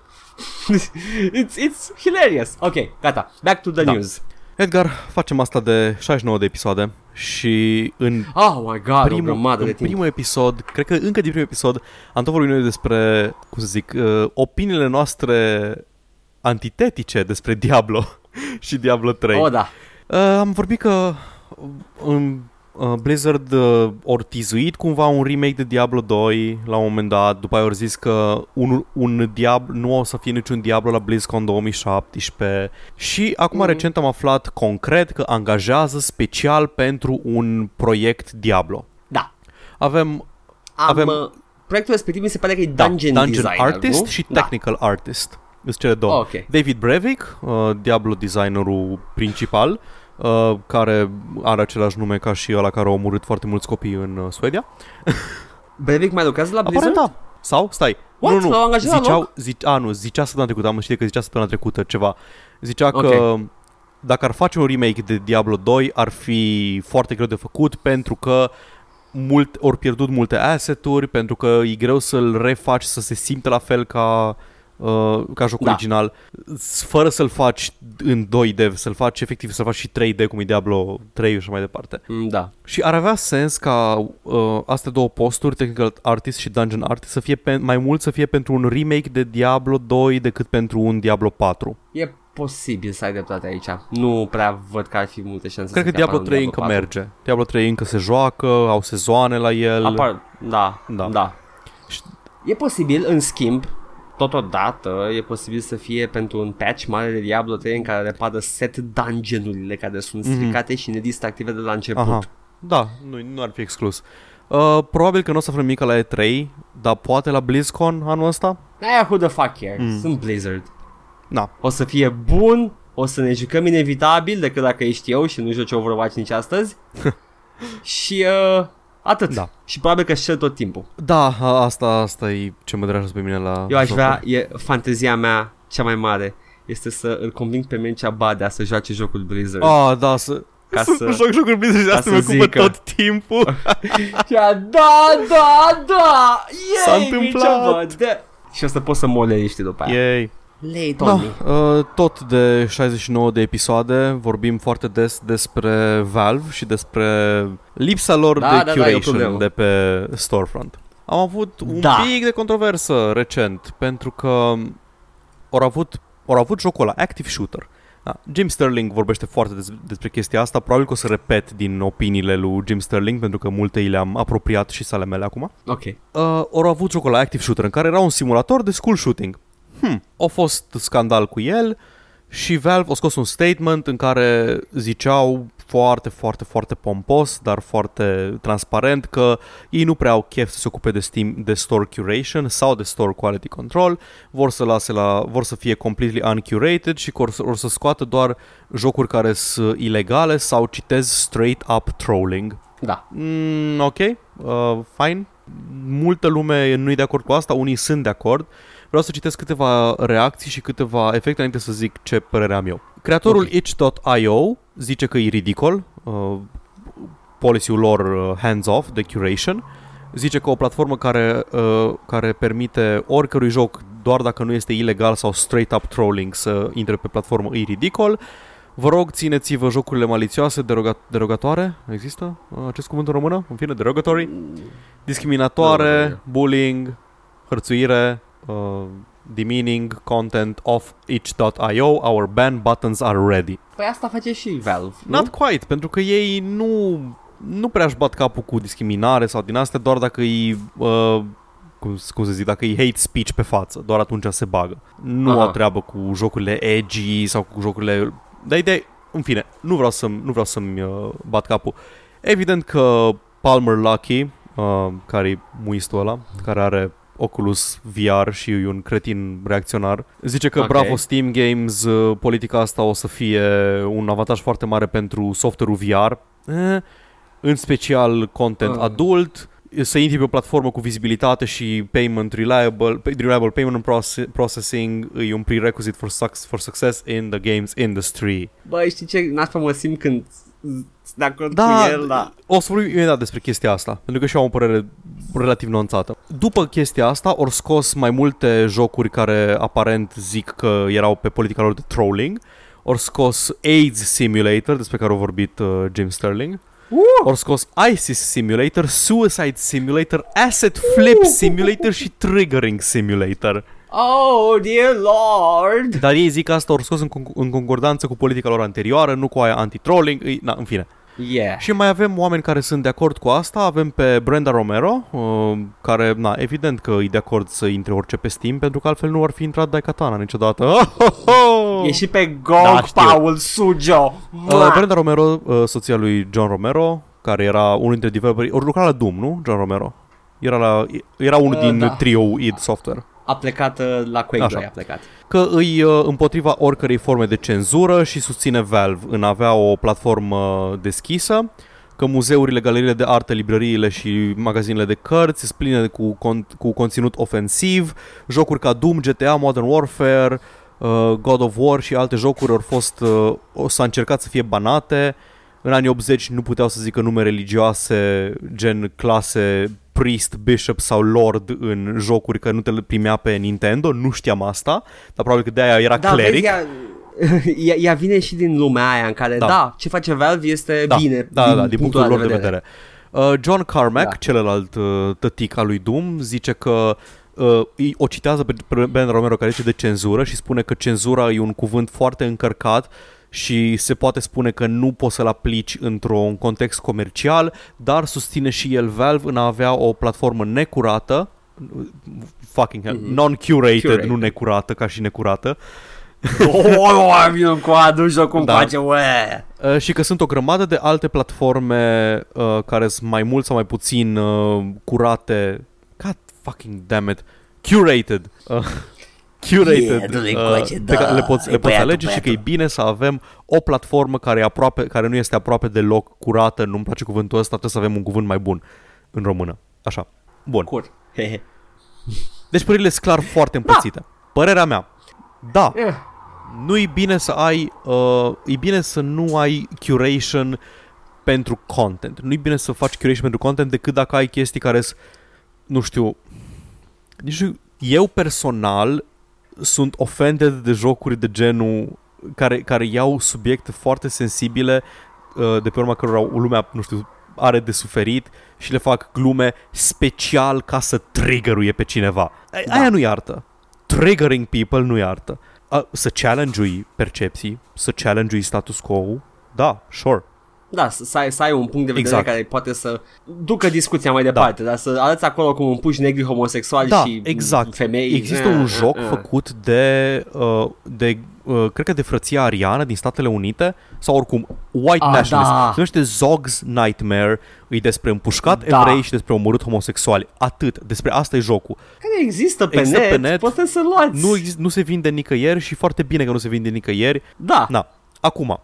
it's, it's hilarious. Ok, gata. Back to the Da. news. Edgar, facem asta de 69 de episoade și în Oh my god, o primul, grămadă de în timp. primul episod, cred că încă din primul episod, am tot vorbit noi despre, cum să zic, uh, opiniile noastre antitetice despre Diablo și Diablo 3. Oh, da. Uh, am vorbit că um, uh, Blizzard uh, ori tizuit cumva un remake de Diablo 2 la un moment dat, după aia au zis că un, un Diablo, nu o să fie niciun Diablo la BlizzCon 2017 și acum Mhm. recent am aflat concret că angajează special pentru un proiect Diablo. Da. Avem Am, Avem- uh, Proiectul respectiv mi se pare că e da, Dungeon, Dungeon Designer, Artist nu? și Da. Technical Artist. Sunt cele două. Oh, ok. David Brevik, uh, Diablo designerul principal, uh, care are același nume ca și ăla care a omorât foarte mulți copii în uh, Suedia. Brevic mai lucrează la Blizzard? Aparent da. Sau? Stai. What? Nu, nu. L-au angajat la Ziceau, loc? zice, a, nu, zicea săptămâna trecută, am știe că zicea săptămâna trecută ceva. Zicea că Ok. dacă ar face un remake de Diablo 2 ar fi foarte greu de făcut pentru că mult, ori pierdut multe asset-uri, pentru că e greu să-l refaci să se simtă la fel ca uh, ca joc Da. original, s- fără să-l faci în 2D, să-l faci efectiv, să-l faci și 3D, cum e Diablo 3 și așa mai departe. Mm, Da. Și ar avea sens ca uh, astea două posturi, Technical Artist și Dungeon Artist, să fie pe, mai mult să fie pentru un remake de Diablo 2 decât pentru un Diablo 4. E posibil să ai dreptate aici. Nu prea văd că ar fi multe șanse Cred să că fie Diablo apar 3 în încă Diablo 4. merge. Diablo 3 încă se joacă, au sezoane la el. Apar, da, Da. da, da. Și- E posibil, în schimb, totodată, e posibil să fie pentru un patch mare de Diablo 3 în care repară set dungeonurile care sunt stricate și nedistractive de la început. Mhm. Aha. Da, nu, nu ar fi exclus. Uh, probabil că nu o să aflăm nimic la E3, dar poate la BlizzCon anul ăsta? Aia, who the fuck cares? Mm. Sunt Blizzard. Da. O să fie bun, o să ne jucăm inevitabil decât dacă ești eu și nu joci Overwatch nici astăzi. și uh, atât. Da. Și probabil că și tot timpul. Da, a- asta, asta e ce mă deranjează pe mine la Eu aș jocuri. vrea, e fantezia mea cea mai mare este să îl conving pe Mircea Badea să joace jocul Blizzard. Ah, da, să... Ca să, să- joc jocuri Blizzard și ca asta să mă ocupă zică. tot timpul. Ia, da, da, da! S-a Yay, întâmplat. Mircea Badea! Și o să poți să molești după aia. Yay. Lei, Da, Tony. uh, tot de 69 de episoade vorbim foarte des despre Valve și despre lipsa lor Da, de da, da, e o curation problemă. de pe storefront. Am avut un Da. pic de controversă recent pentru că au avut, au avut jocul ăla, Active Shooter. Da. Jim Sterling vorbește foarte des, despre chestia asta, probabil că o să repet din opiniile lui Jim Sterling pentru că multe i le-am apropiat și sale mele acum Ok. uh, au avut jocul la Active Shooter în care era un simulator de school shooting. Hmm. A fost scandal cu el și Valve a scos un statement în care ziceau foarte, foarte, foarte pompos, dar foarte transparent că ei nu prea au chef să se ocupe de, Steam, de store curation sau de store quality control, vor să lase la, vor să fie completely uncurated și că or, să- or să scoată doar jocuri care sunt ilegale sau citez straight up trolling. Da. Mm, ok, uh, fine. Multă lume nu e de acord cu asta, unii sunt de acord. Vreau să citesc câteva reacții și câteva efecte înainte să zic ce părere am eu. Creatorul Ok. itch.io zice că e ridicol uh, policy-ul lor uh, hands-off de curation. Zice că o platformă care, uh, care permite oricărui joc, doar dacă nu este ilegal sau straight-up trolling, să intre pe platformă, e ridicol. Vă rog, țineți-vă jocurile malițioase, deroga- derogatoare, există uh, acest cuvânt în română? În fine, derogatory, discriminatoare, Derogatory. bullying, hărțuire, uh, demeaning content of itch.io, our ban buttons are ready. Păi asta face și Valve, nu? Not quite, pentru că ei nu, nu prea își bat capul cu discriminare sau din astea, doar dacă e, uh, cum, cum să zic, dacă e hate speech pe față, doar atunci se bagă. Nu Aha. au treabă cu jocurile edgy sau cu jocurile... Dar ideea e- în fine, nu vreau, să, nu vreau să-mi uh, bat capul. Evident că Palmer Lucky, uh, care e muistul ăla, care are Oculus VR și e un cretin reacționar. Zice că Ok. bravo Steam Games, uh, politica asta o să fie un avantaj foarte mare pentru software-ul VR, eh, în special content Uh. adult, să intri pe o platformă cu vizibilitate și payment reliable, reliable payment proce- processing e un prerequisite for, suc- for success in the games industry. Băi, știi ce nașpa mă simt când sunt de acord Da, cu el, da. o să vorbim imediat despre chestia asta, pentru că și eu am o părere relativ nuanțată. După chestia asta, au scos mai multe jocuri care aparent zic că erau pe politica lor de trolling. Au scos AIDS Simulator, despre care a vorbit uh, Jim Sterling. Uh! Au scos ISIS Simulator, Suicide Simulator, Asset Flip Simulator și Triggering Simulator. Oh, dear lord! Dar ei zic că asta au scos în, con- în concordanță cu politica lor anterioară, nu cu aia anti-trolling, îi- na, în fine. Yeah. Și mai avem oameni care sunt de acord cu asta. Avem pe Brenda Romero, uh, care, na, evident că e de acord să intre orice pe Steam, pentru că altfel nu ar fi intrat Daikatana niciodată. Oh, oh, oh! E și pe GOG, Da, da, știu. Paul Sujo. Uh, Brenda Romero, uh, soția lui John Romero, care era unul dintre developeri, ori lucra la Doom, nu? John Romero. Era, la, era unul Uh, din da. trio id Software. A plecat uh, la Quake Așa. 2, a plecat. că îi uh, împotriva oricărei forme de cenzură și susține Valve în a avea o platformă deschisă, că muzeurile, galeriile de artă, librăriile și magazinele de cărți sunt pline cu, con- cu conținut ofensiv, jocuri ca Doom, GTA, Modern Warfare, uh, God of War și alte jocuri au fost, uh, o- s-a încercat să fie banate. În anii 80 nu puteau să zică nume religioase, gen clase priest, bishop sau lord în jocuri că nu te primea pe Nintendo, nu știam asta, dar probabil că de-aia era Da, cleric. vezi, ea, ea, ea vine și din lumea aia în care, Da. da, da ce face Valve este da, bine da, da, da, din punctul ăla lor de vedere. Uh, John Carmack, Da. celălalt uh, tătic al lui Doom, zice că uh, îi- o citează pe pe Ben Romero care zice de cenzură și spune că cenzura e un cuvânt foarte încărcat și se poate spune că nu poți să-l aplici într-un context comercial, dar susține și el Valve în a avea o platformă necurată, fucking hell, Mhm. non-curated, Curated. nu necurată, ca și necurată, Oh, vine cu adu jocul Da. da. face, ue. Uh, și că sunt o grămadă de alte platforme uh, care sunt mai mult sau mai puțin uh, curate. God fucking damn it. Curated. Uh, curated. Yeah, du-le uh, încoace, pe da. care le poți, E le poți băiatul, alege și că e băiatul. bine să avem o platformă care, e aproape, care nu este aproape deloc curată. Nu-mi place cuvântul ăsta, trebuie să avem un cuvânt mai bun în română. Așa. Bun. Cur. Hehe. Deci părerile sunt clar foarte împărțite. Părerea mea. Da, Eh. nu e bine să ai uh, e bine să nu ai curation pentru content. Nu e bine să faci curation pentru content decât dacă ai chestii care sunt nu știu nici nu- eu personal sunt offended de jocuri de genul care, care iau subiecte foarte sensibile uh, de pe urma cărora lumea, nu știu, are de suferit și le fac glume special ca să triggeruie pe cineva. A- Da. Aia nu iartă. Triggering people nu iartă. A, să challenge-ui percepții, să challenge-ui status quo, da, sure. Da, să, să, ai, să ai un punct de vedere Exact. care poate să ducă discuția mai departe, da. dar să arăți acolo cum împuși negri homosexuali Da, și exact. femei. Există Eh, un eh, joc eh. făcut de, uh, de uh, cred că de frăția ariană din Statele Unite sau oricum white Ah, nationalist. da. Se numește Zog's Nightmare. E despre împușcat Da. evrei și despre omorât homosexuali. Atât. Despre asta e jocul. Care există pe, Există net, pe net. puteți să luați. Nu, exist- nu se vinde nicăieri și foarte bine că nu se vinde nicăieri. Da, Na, acum,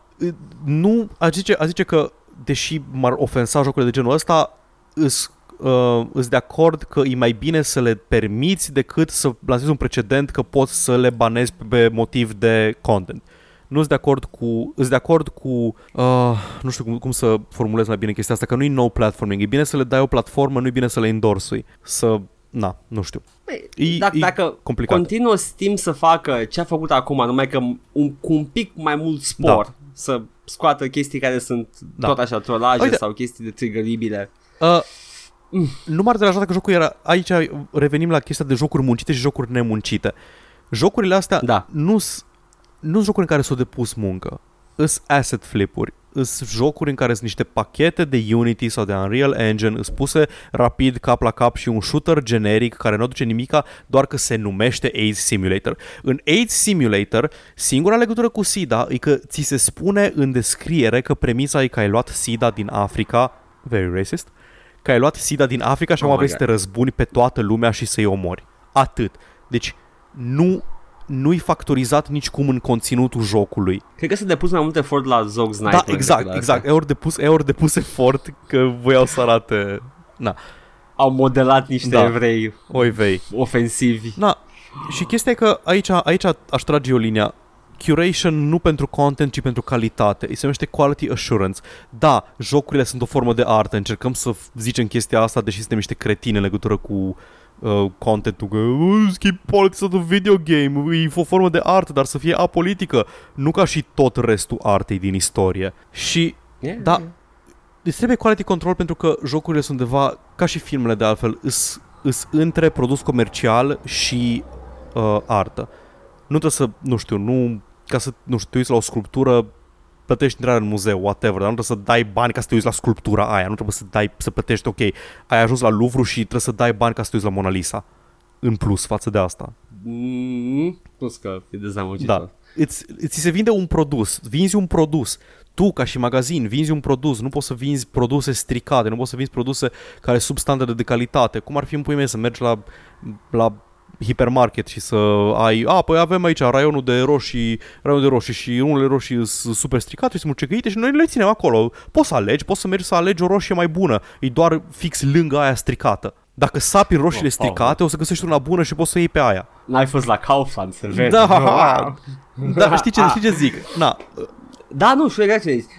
nu, a zice, a zice că, deși m-ar ofensa jocurile de genul ăsta, îs, uh, îs de acord că e mai bine să le permiți decât să lansezi un precedent că poți să le banezi pe motiv de content. Nu sunt de acord cu, sunt de acord cu uh, nu știu cum, cum să formulez mai bine chestia asta, că nu e no platforming, e bine să le dai o platformă, nu e bine să le endorsui. Să, na, nu știu. Băi, E- dacă, e dacă complicat. continuă Steam să facă ce a făcut acum, numai că un, cu un pic mai mult spor, Da. să scoată chestii care sunt Da. tot așa trolaje Uite. sau chestii de triggeribile. Uh, nu m-ar deranja dacă jocul era... Aici revenim la chestia de jocuri muncite și jocuri nemuncite. Jocurile astea Da. nu sunt nu jocuri în care s-au depus muncă. Îs asset flipuri. Îs jocuri în care sunt niște pachete de Unity sau de Unreal Engine îs puse rapid cap la cap și un shooter generic care nu aduce nimica, doar că se numește AIDS Simulator. În AIDS Simulator, singura legătură cu SIDA e că ți se spune în descriere că premisa e că ai luat SIDA din Africa, very racist, că ai luat SIDA din Africa și Oh acum my vrei să te răzbuni pe toată lumea și să-i omori. Atât. Deci nu nu-i factorizat nicicum în conținutul jocului. Cred că s-a depus mai mult efort la Zog Sniper. da, decât exact, la exact. asta. E ori depus, e ori depus efort că voiau să arate... Na, Au modelat niște Da. evrei oi vei. ofensivi. Na, și chestia e că aici, aici aș trage eu linia. Curation nu pentru content, ci pentru calitate. Îi se numește quality assurance. Da, jocurile sunt o formă de artă. Încercăm să f- zicem chestia asta, deși suntem niște cretini în legătură cu uh, contentul. Că uh, schimb politics of the video game. E o formă de artă, dar să fie apolitică. Nu ca și tot restul artei din istorie. Și Yeah. da, îți trebuie quality control pentru că jocurile sunt undeva, ca și filmele de altfel, îs, îs între produs comercial și uh, artă. Nu trebuie să, nu știu, nu, ca să, nu știu, te uiți la o sculptură, plătești intrarea în muzeu, whatever, dar nu trebuie să dai bani ca să te uiți la sculptura aia, nu trebuie să dai, să plătești, ok, ai ajuns la Louvre și trebuie să dai bani ca să te uiți la Mona Lisa. În plus față de asta. Mm, plus că e dezamăgitor. Da. Îți, ți se vinde un produs, vinzi un produs. Tu, ca și magazin, vinzi un produs, nu poți să vinzi produse stricate, nu poți să vinzi produse care sub standarde de calitate. Cum ar fi în pui mei să mergi la, la hipermarket și să ai, a, păi avem aici raionul de roșii, raionul de roșii și unele roșii sunt super stricate și sunt mucegăite și noi le ținem acolo. Poți să alegi, poți să mergi să alegi o roșie mai bună. E doar fix lângă aia stricată. Dacă sapi în roșiile Oh, oh. stricate, o să găsești una bună și poți să iei pe aia. N-ai fost la Kaufland să vezi. Da, Wow. da, știi ce, știi ce zic? Na, Da, nu, știu exact ce zici.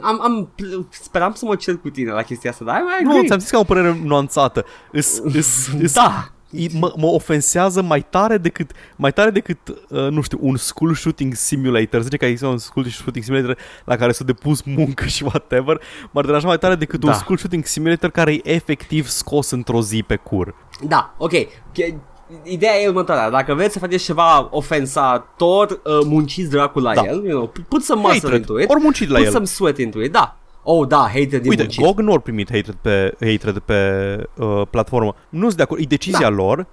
Am, am, speram să mă cer cu tine la chestia asta, dar ai mai Nu, ți-am zis că am o părere nuanțată. Is, is, is, Da. I- mă, mă ofensează mai tare decât mai tare decât uh, nu știu, un school shooting simulator. Zice că există un school shooting simulator la care s-a depus muncă și whatever. M-ar deranja mai tare decât un Da. school shooting simulator care e efectiv scos într-o zi pe cur. Da, ok. Che- Ideea e următoarea. Dacă vreți să faceți ceva ofensator, uh, munciți dracu la Da. el. You know, put some muscle Hatred. into it. Ori muncit la put el. some sweat into it. Da. Oh, da, hatred din Uite, muncit. GOG nu au primit hatred pe, hatred pe uh, platformă. Nu sunt de acord, e decizia Da. lor,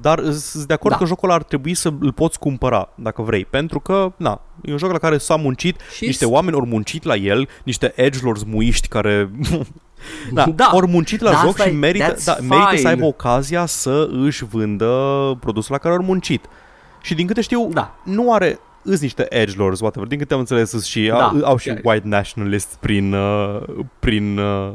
dar sunt de acord Da. că jocul ăla ar trebui să îl poți cumpăra dacă vrei, pentru că, na, e un joc la care s-a muncit, Și niște s- oameni ori muncit la el, niște edgelords muiști care... da, Da. ori muncit la Da, joc asta și e- merită, that's da, merită să fine. aibă ocazia să își vândă produsul la care au muncit. Și din câte știu, Da. nu are îs niște edgelords, whatever, din câte am înțeles îs și Da, au, au și chiar. white nationalists prin, uh, prin uh,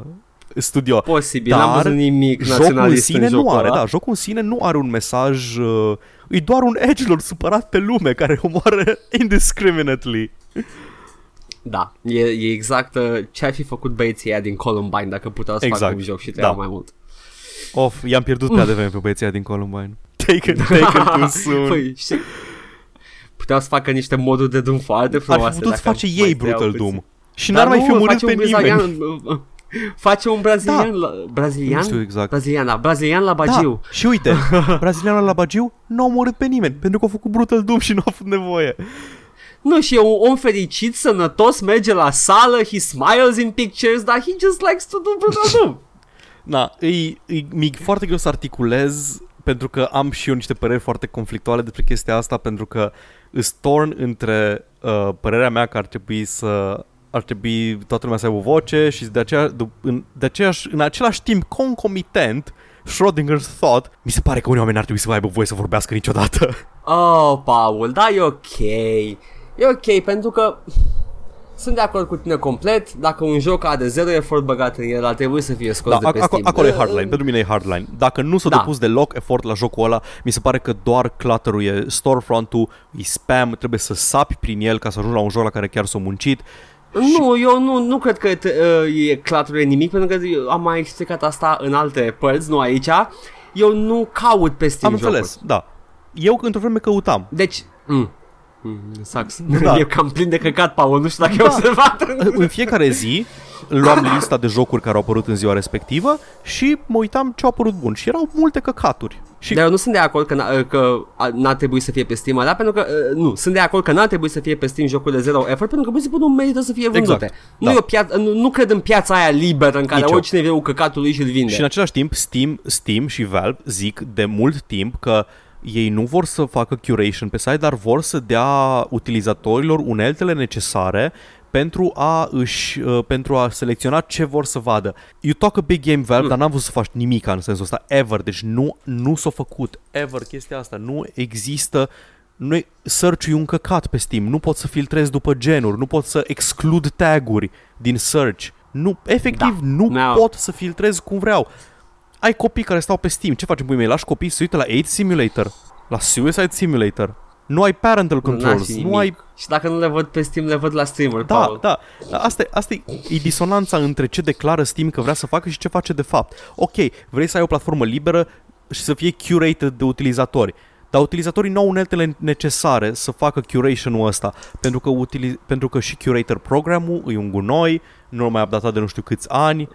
studio. Posibil, n-am Dar văzut nimic Jocul în naționalist sine în nu jocul are, ăla. da, jocul în sine nu are un mesaj, uh, e doar un edgelord supărat pe lume care omoară indiscriminately. Da, e, e exact uh, ce ar fi făcut băieții ăia din Columbine dacă puteau să Exact. facă un joc și trebuia Da. mai mult. Of, i-am pierdut pe ADV pe băieții ăia din Columbine. Take it, take it too soon. Păi, știi, puteau să facă niște moduri de Doom foarte Ar frumoase. fi putut dacă face mai ei tăiau Brutal puțin. Doom. Și Dar n-ar mai nu, fi murit face pe un nimeni. brazilian, face un brazilian, la, brazilian? Nu știu exact. Brazilian, da, brazilian la Da, Bagiu. și uite, brazilianul la Bagiu nu a omorât pe nimeni, pentru că a făcut Brutal Doom și nu a avut nevoie. Nu, și e un om fericit, sănătos, merge la sală, he smiles in pictures, dar he just likes to do Brutal Doom. Na, e, e, mi foarte greu să articulez pentru că am și eu niște păreri foarte conflictuale despre chestia asta pentru că îs torn între uh, părerea mea că ar trebui să ar trebui toată lumea să aibă o voce și de aceea, de, în, de aceeași, în același timp concomitent Schrödinger's thought, mi se pare că unii oameni ar trebui să aibă voie să vorbească niciodată. Oh, Paul, da, e ok. E ok, pentru că sunt de acord cu tine complet. Dacă un joc are zero efort băgat în el, ar trebui să fie scos Da, de pe ac- Steam. acolo e Uh, hardline, pentru mine e hardline. Dacă nu s-a Da. depus deloc efort la jocul ăla, mi se pare că doar clutter e storefront-ul, e spam, trebuie să sapi prin el ca să ajungi la un joc la care chiar s-a muncit. Nu, eu nu, nu cred că te, uh, e claturie nimic, pentru că eu am mai explicat asta în alte părți, nu aici. Eu nu caut pe Steam Am înțeles, da. Eu într-o vreme căutam. Deci... Mm. Mm, sucks. Da. E cam plin de căcat, Paul, nu știu dacă Da. ai observat. În fiecare zi luam lista de jocuri care au apărut în ziua respectivă și mă uitam ce au apărut bun. Și erau multe căcaturi. Și Dar eu nu sunt de acord că, n- că a- n-ar trebui să fie pe Steam ăla, pentru că, uh, nu, sunt de acord că n-ar trebui să fie pe Steam jocul de zero effort, pentru că, pur și simplu, nu merită să fie vândute. Exact, Nu, da. e o piață, nu, nu cred în piața aia liberă în care Nici eu. oricine vrea cu căcatul lui și îl vinde. Și în același timp, Steam, Steam și Valve zic de mult timp că ei nu vor să facă curation pe site, dar vor să dea utilizatorilor uneltele necesare pentru a își, uh, pentru a selecționa ce vor să vadă. You talk a big game Valve, mm. dar n-am văzut să faci nimic în sensul ăsta, ever. Deci nu, nu s-a făcut, ever, chestia asta. Nu există nu e, search e un căcat pe Steam, nu pot să filtrez după genuri, nu pot să exclud taguri din search. Nu, efectiv, Da. nu No. pot să filtrez cum vreau. Ai copii care stau pe Steam, ce facem pui mei? Lași copii să se uite la 8 Simulator, la Suicide Simulator. Nu ai parental N-ar controls, fi nu nimic. ai... Și dacă nu le văd pe Steam, le văd la streamer, Da, Paul. da. Asta, e- asta e, e disonanța între ce declară Steam că vrea să facă și ce face de fapt. Ok, vrei să ai o platformă liberă și să fie curated de utilizatori. Dar utilizatorii nu au uneltele necesare să facă curation-ul ăsta, pentru că, utili- pentru că și curator programul e un gunoi, nu mai updatat de nu știu câți ani.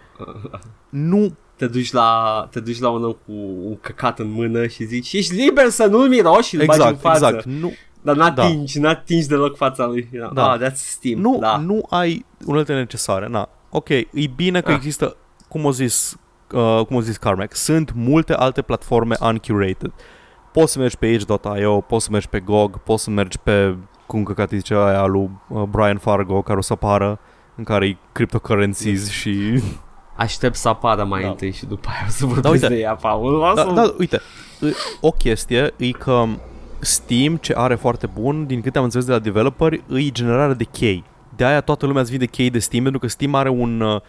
Nu Te duci la, te duci la un om cu un căcat în mână și zici, ești liber să nu-l miroși și îl bagi în Exact, față. exact. Nu, Dar n-atingi, da. n-atingi deloc fața lui. Da. Da. Ah, that's Steam. nu, da. nu ai unelte necesare. Na. Ok, e bine că Ah. există, cum a zis, uh, cum a zis Carmack, sunt multe alte platforme uncurated. Poți să mergi pe Age.io, poți să mergi pe GOG, poți să mergi pe, cum că zice aia lui uh, Brian Fargo, care o să apară, în care e cryptocurrencies și... Aștept să apară mai Da. întâi și după aia o să vorbesc Da, uite. de ea, Paul. O Da, să- da, uite, e- o chestie e că Steam, ce are foarte bun, din câte am înțeles de la developeri, e generarea de chei. De aia toată lumea îți vinde chei de Steam, pentru că Steam are un, uh,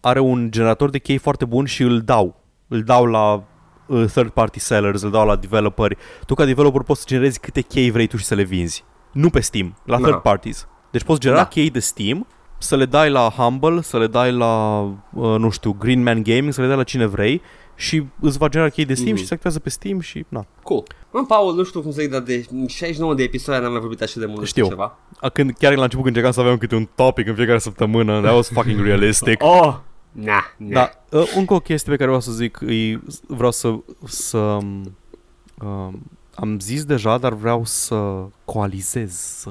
are un generator de chei foarte bun și îl dau. Îl dau la uh, third party sellers, îl dau la developeri. Tu ca developer poți să generezi câte chei vrei tu și să le vinzi. Nu pe Steam, la Da. third parties. Deci poți genera Da. chei de Steam, să le dai la Humble, să le dai la, uh, nu știu, Green Man Gaming, să le dai la cine vrei și îți va genera chei de Steam Mhm. și se activează pe Steam și na. Cool. Mă, Paul, nu știu cum să zic, dar de 69 de episoade n-am mai vorbit așa de mult Știu. despre ceva. A, Când, chiar la început când încercam să avem câte un topic în fiecare săptămână, that was fucking realistic. Oh! Na, na. Da, uh, încă o chestie pe care vreau să zic, e, vreau să, să um, am zis deja, dar vreau să coalizez, să,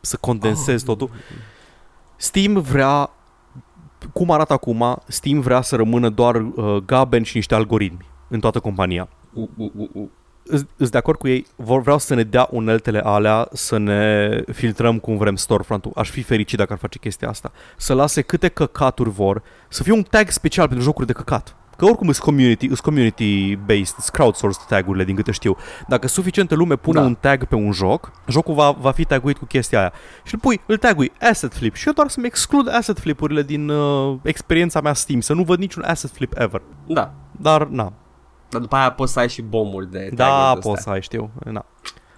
să condensez Oh. totul. Steam vrea, cum arată acum, Steam vrea să rămână doar uh, gaben și niște algoritmi în toată compania. Uh, uh, uh, uh. Îs îs de acord cu ei, vor vreau să ne dea uneltele alea, să ne filtrăm cum vrem storefront-ul. Aș fi fericit dacă ar face chestia asta. Să lase câte căcaturi vor, să fie un tag special pentru jocuri de căcat. Că oricum sunt community, sunt community-based, sunt crowdsourced tagurile din câte știu. Dacă suficientă lume pune Da. un tag pe un joc, jocul va, va fi taguit cu chestia aia. Și îl pui, îl tagui asset flip și eu doar să-mi exclud asset flip-urile din uh, experiența mea Steam, să nu văd niciun asset flip ever. Da. Dar, na, Dar după aia poți să ai și bomburi de da, tag-uri de poți să astea. ai, știu. Na.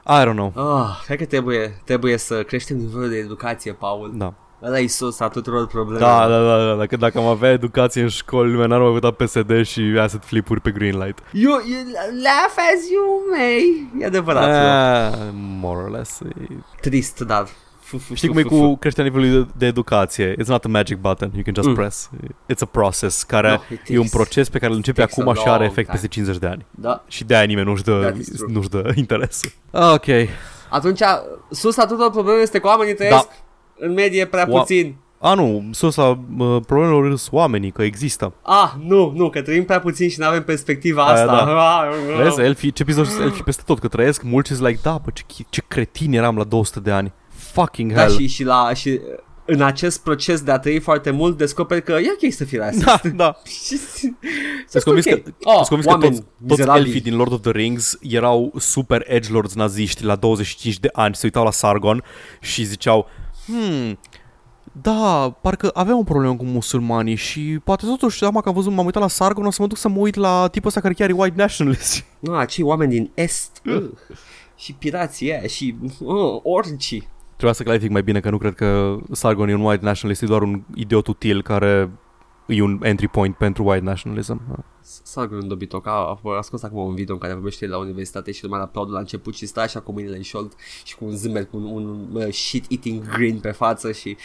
I don't know. Ah, cred că trebuie, trebuie să creștem nivelul de educație, Paul. Da. Ăla e sus a tuturor problemelor. Da, da, da, da. Dacă, dacă am avea educație în școli, lumea n-ar mai putea PSD și asset flip-uri pe Greenlight. You, you laugh as you may. E adevărat. Uh. Uh, more or less. E- Trist, dar... Fu, fu, Știi fu, cum e fu, fu. cu creșterea nivelului de, de educație? It's not a magic button, you can just Mm. press. It's a process care No, it e un is. proces pe care îl începe Takes a acum și are long efect time. peste 50 de ani. Da. Și de aia nimeni nu-și dă, That is true. nu-și dă interesul. Ok. Atunci, sus a tuturor problemelor este că oamenii trăiesc în medie prea Da. Oa- puțin. A, nu, sursa uh, problemelor sunt oamenii, că există. Ah, nu, nu, că trăim prea puțin și nu avem perspectiva Aia, asta. da. Ah, Vezi, elfii, ce episod elfii peste tot, că trăiesc mulți și like, da, bă, ce, chi- ce cretin eram la 200 de ani. Fucking Da, hell. și, și, la, și în acest proces de a trăi foarte mult descoperi că e ok să fii rasist. Da, da. Și- Sunt convins ok. că, Oh, sunt convins că oameni toți, toți mizerabili. elfii din Lord of the Rings erau super edgelords naziști la 25 de ani, se uitau la Sargon și ziceau, hmm, da, parcă aveam o problemă cu musulmanii și poate totuși, acum că am văzut, m-am uitat la Sargon, o să mă duc să mă uit la tipul ăsta care chiar e white nationalist. Nu, acei oameni din Est. uh, și pirații aia, și uh, orcii. Trebuia să clarific mai bine că nu cred că Sargon e un white nationalist, e doar un idiot util care e un entry point pentru white nationalism. Sargon Dobitoc a, a, a scos acum un video în care vorbește el la universitate și lumea la aplaudă la început și stă așa cu mâinile în șold și cu un zâmbet, cu un, un uh, shit-eating grin pe față și...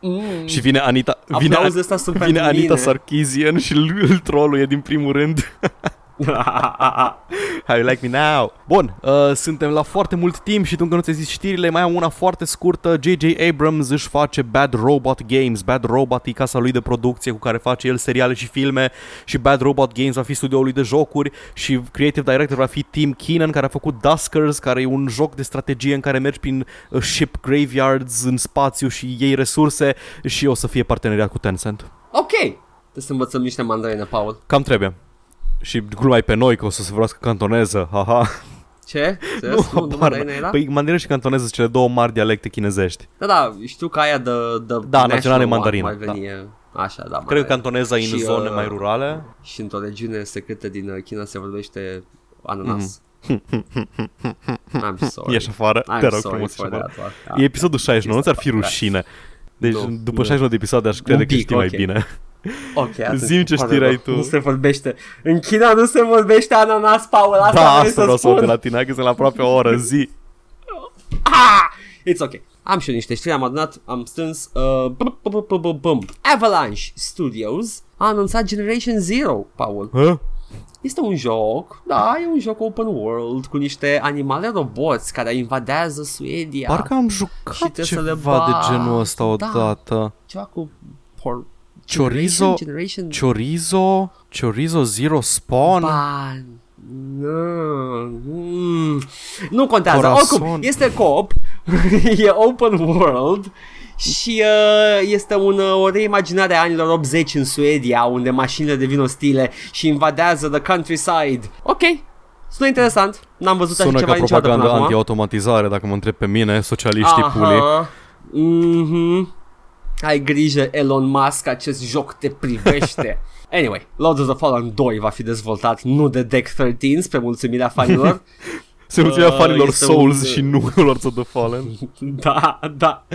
Mm. Și vine Anita, vine, Aplauzele astea sunt vine pentru Anita mine. Sarkeesian și îl, îl troluie din primul rând. How you like me now? Bun, uh, suntem la foarte mult timp și tu încă nu ți-ai zis știrile, mai am una foarte scurtă. J.J. Abrams își face Bad Robot Games. Bad Robot e casa lui de producție cu care face el seriale și filme și Bad Robot Games va fi studioul lui de jocuri și creative director va fi Tim Keenan care a făcut Duskers, care e un joc de strategie în care mergi prin uh, ship graveyards în spațiu și iei resurse și o să fie parteneriat cu Tencent. ok, trebuie să învățăm niște mandarine, Paul. Cam trebuie. Și gluma e pe noi că o să se vorbească cantoneză, haha. Ce? Nu, Serios? Nu, nu habar mandarine n- era? Păi mandarină și cantoneză sunt cele două mari dialecte chinezești. Da, da, știu că aia de, de Da, national națională e one mandarină, Mai veni, Așa, da. Cred că mai- cantoneza e în Și, zone uh, mai rurale. Și într-o regiune secretă din uh, China se vorbește ananas. I'm sorry. Ieși afară, I'm te rog sorry frumos, for ieși afară. that one. E episodul 69, nu ți-ar fi Da. rușine. Deci Nu, după nu. 69 de episoade aș crede Un că pic, știi mai ok. bine. Ok, atunci, Zi-mi ce pare știri ai rău. tu. Nu se vorbește. În China nu se vorbește ananas, Paul. Asta Da, vrei asta să vreau să aud spun. de la tine, hai că sunt la aproape o oră, zi. Ah! It's ok. Am și eu niște știri, am adunat, am strâns uh, bum, bum, bum, bum, bum. Avalanche Studios a anunțat Generation Zero, Paul. Hă? Este un joc, da, e un joc open world cu niște animale roboți care invadează Suedia. Parcă am Și jucat trebuie să le ceva de bat. genul ăsta Da. odată. Ceva cu por... Chorizo, Generation... Chorizo, Chorizo Zero Spawn. Ba, nu, mm, nu contează, Corazon. oricum, este coop, e open world și uh, este un, uh, o reimaginare a anilor 80 în Suedia, unde mașinile devin ostile și invadează the countryside. Ok, sună interesant, n-am văzut așa Sună ceva ca niciodată până propaganda acum. anti-automatizare, dacă mă întreb pe mine, socialiștii pulii. Aha. Mhm. Ai grijă, Elon Musk, acest joc te privește. Anyway, Lords of the Fallen 2 va fi dezvoltat nu de Deck 13 spre mulțumirea fanilor. Se mulțumea Uh, fanilor este Souls un- și nu Lords of the Fallen. da, da.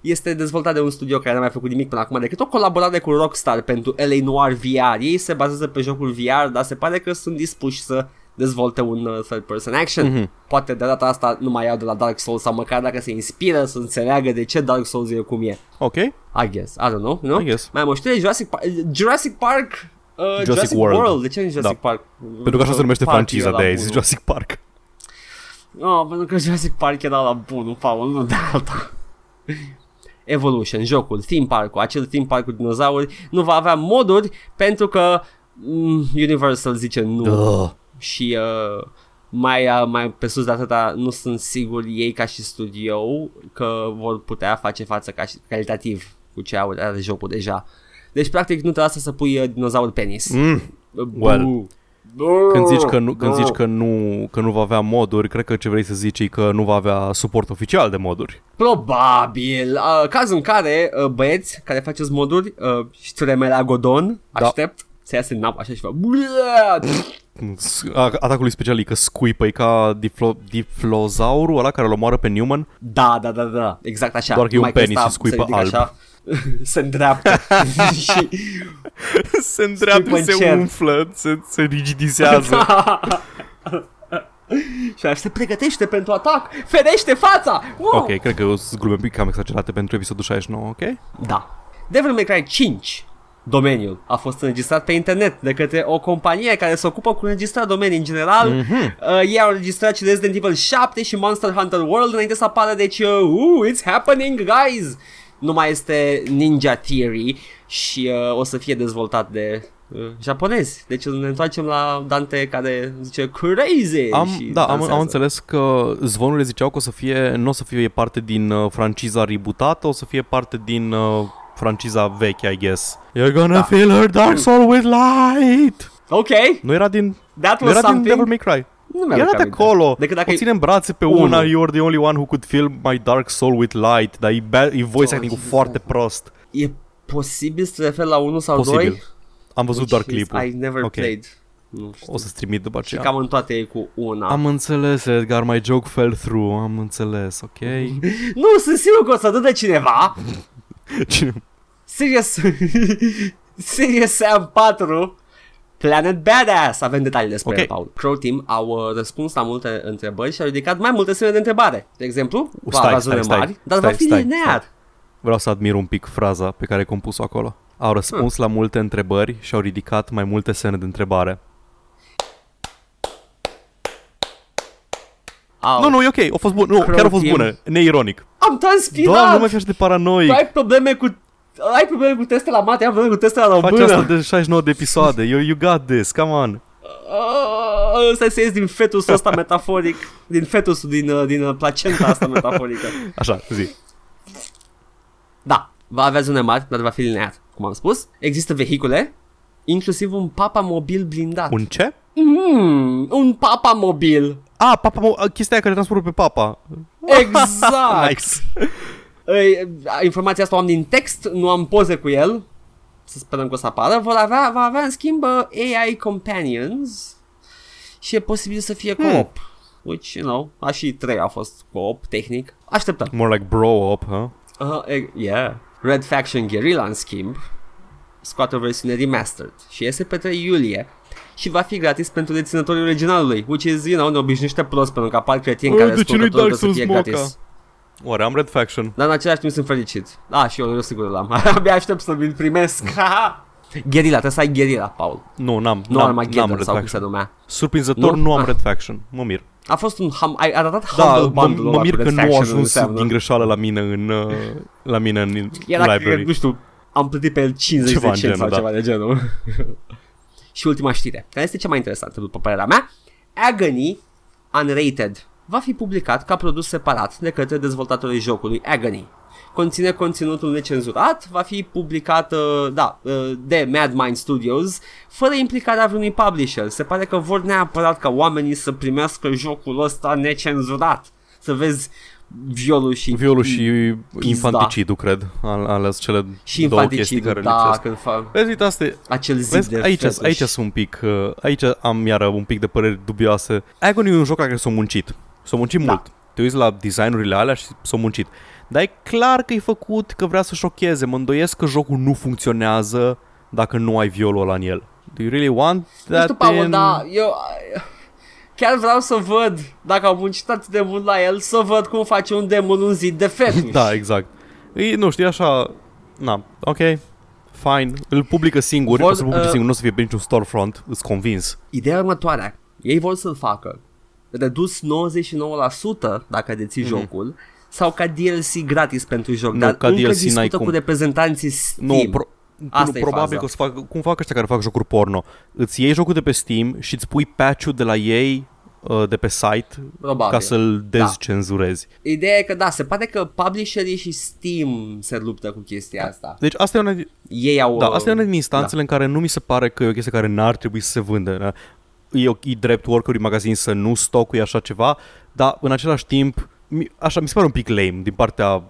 este dezvoltat de un studio care n-a mai făcut nimic până acum decât o colaborare cu Rockstar pentru LA Noir VR. Ei se bazează pe jocul VR, dar se pare că sunt dispuși să dezvolte un uh, third person action. Mhm. Poate de data asta nu mai iau de la Dark Souls sau măcar dacă se inspiră să înțeleagă de ce Dark Souls e cum e. Ok, I guess, I don't know, no? I guess. Mai am o știre, Jurassic, Park, Jurassic Park Uh, Jurassic, World. World. De ce nu Jurassic Da. Park? Pentru că așa se numește Park franciza era de aia, bunul. zis Jurassic Park. Oh, pentru că Jurassic Park era la bunul, Paul, nu de alta. Evolution, jocul, theme park-ul, acel theme park cu dinozauri nu va avea moduri pentru că mm, Universal zice nu Ugh. Și uh, mai, uh, mai pe sus de atâta nu sunt sigur ei ca și studio că vor putea face față ca și, calitativ cu ce au are jocul deja. Deci practic nu te lasă să pui uh, dinozaur penis. Mm. Bu. well. Bu. Când zici, că nu, când Bu. zici că, nu, că nu va avea moduri, cred că ce vrei să zici e că nu va avea suport oficial de moduri. Probabil. Uh, cazul în care uh, băieți care faceți moduri uh, și tremelea Godon, Da. aștept să iasă în apă așa și fac Bleh! S- a- Atacul special e că scuipă, e ca diflo, diflozaurul ăla care îl omoară pe Newman. Da, da, da, da, exact așa. Doar că e un Numai penis ăsta și scuipă se ridică alb. Așa, se îndreaptă și se îndreaptă, Scuipă în se cer. umflă, se, se rigidizează. și așa se pregătește pentru atac. Ferește fața! Wow! ok, cred că o să glume un pic cam exagerate pentru episodul 69, ok? Da. Devil May Cry 5 Domeniul a fost înregistrat pe internet de către o companie care se ocupă cu înregistrarea domenii în general. Mm-hmm. Uh, ei au înregistrat și Resident Evil 7 și Monster Hunter World înainte să apară, deci, uh, uh, it's happening, guys! Nu mai este Ninja Theory și uh, o să fie dezvoltat de uh, japonezi. Deci ne întoarcem la Dante care zice crazy Am, și da, am, dansează. am înțeles că zvonurile ziceau că o să fie, nu o să fie parte din uh, franciza rebootată, o să fie parte din uh, franciza veche, I guess. You're gonna Da. fill her dark soul with light! Ok, Nu era din, that nu was era din something. Devil May Cry. Nu mi-aduc Era de aminte. acolo. Decât dacă o e- ține în brațe pe Unul. una, you're the only one who could fill my dark soul with light, dar e, ba- e voice acting Jesus, foarte da. prost. E posibil să te referi la unul sau Posibil. doi? Am văzut Which doar is- clipul. I never Ok. played. Nu știu. O să-ți trimit după Și aceea. cam în toate e cu una. Am înțeles, Edgar, my joke fell through. Am înțeles, ok? Nu, sunt sigur că o să dă de cineva. Cine? Serious. Serious Sam 4. Planet Badass. Avem detalii despre Ok. el, Paul. Crow Team au uh, răspuns la multe întrebări și au ridicat mai multe semne de întrebare. De exemplu, va Stai, avea stai, zone stai, mari, dar stai, va fi stai, linear. Vreau să admir un pic fraza pe care ai compus-o acolo. Au răspuns la multe întrebări și au ridicat mai multe semne de întrebare. Au. Nu, nu, e ok, a fost bun. Nu, Crow chiar a fost Team. bună. Neironic. Am transpirat. Doamne, nu mai fi așa de paranoic. Tu ai probleme cu... Ai probleme cu testele la mate, am probleme cu testele la Faci română. asta de 69 de episoade. You, you got this, come on. Ah, Ăsta să ies din fetusul ăsta metaforic Din fetusul, din, uh, din uh, placenta asta metaforică Așa, zi. Da, va avea zone mari, dar va fi linear Cum am spus, există vehicule Inclusiv un papa mobil blindat Un ce? mm, Un papa mobil Ah, papa, mo- chestia aia care transportă pe papa. Exact Nice. Ei, Informația asta o am din text Nu am poze cu el Să sperăm că o să apară Vor avea, va avea în schimb uh, AI companions Și e posibil să fie Hmm. co-op Which, you know, a și trei au fost co-op tehnic Așteptăm More like bro-up, huh? Uh, e- yeah. Red Faction Guerrilla, în schimb, scoate o versiune remastered și iese pe 3 iulie și va fi gratis pentru deținătorii originalului, which is, you know, ne obișnuiește prost pentru că apar cretini Uh, care de ce spun nu-i că tot Dark o să fie Souls Mocha? gratis. Oare am Red Faction? Dar în același timp sunt fericit. Ah, și eu, eu sigur l-am. Abia aștept să mi-l primesc. Guerrilla, trebuie să ai Guerrilla, Paul. Nu, n-am. Nu n-am, Armageddon n-am Red sau cum se Faction. numea. Surprinzător, Nu? nu, am Ah. Red Faction. Mă mir. A fost un hum, ai arătat Da, Humble mă, Bundle mă mir că nu a ajuns înseamnă. din greșeală la mine în, uh, la mine în Era că, library. nu știu, am plătit pe el 50 Ceva de în cenți sau genul, da. ceva de genul. și ultima știre, care este cea mai interesantă după părerea mea. Agony Unrated va fi publicat ca produs separat de către dezvoltatorii jocului Agony. Conține conținutul necenzurat, va fi publicat uh, da, uh, de Mad Mind Studios fără implicarea vreunui publisher. Se pare că vor neapărat ca oamenii să primească jocul ăsta necenzurat. Să vezi violul și Violul și Pizda. infanticidul, cred. Al- Ales cele și două chestii infanticidul, care da, lipsesc. când fac Vezi, uite, asta e, acel zid Vezi, de aici, fetuș. aici sunt un pic, uh, aici am iară un pic de păreri dubioase. Agony e un joc la care s-a muncit. S-a muncit Da. mult. Te uiți la designurile alea și s-a muncit. Dar e clar că e făcut că vrea să șocheze. Mă îndoiesc că jocul nu funcționează dacă nu ai violul ăla în el. Do you really want Nu that știu, Paul, in... dar eu chiar vreau să văd, dacă au muncit atât de mult la el, să văd cum face un demon un zid de fetuș. Da, exact. E, nu știu, e așa... Na, ok, fine. Îl publică singur, Vor, o să publice uh, singur, nu o să fie pe niciun storefront, îți convins. Ideea următoarea. Ei vor să-l facă redus 99% dacă deții Mhm. jocul sau ca DLC gratis pentru joc, Nu, dar ca încă DLC discută n-ai cu cum. reprezentanții Steam. Nu, pro- Asta nu, e probabil faza. că o să facă, cum fac ăștia care fac jocuri porno. Îți iei jocul de pe Steam și îți pui patch-ul de la ei uh, de pe site Probabil. ca să-l Da. dezcenzurezi. Ideea e că da, se pare că publisherii și Steam se luptă cu chestia asta. Deci asta e una, Ei au... da, asta e una din da. instanțele în care nu mi se pare că e o chestie care n-ar trebui să se vândă. Da? E, o, e drept oricărui magazin să nu stocuie așa ceva, dar în același timp, mi, așa mi se pare un pic lame din partea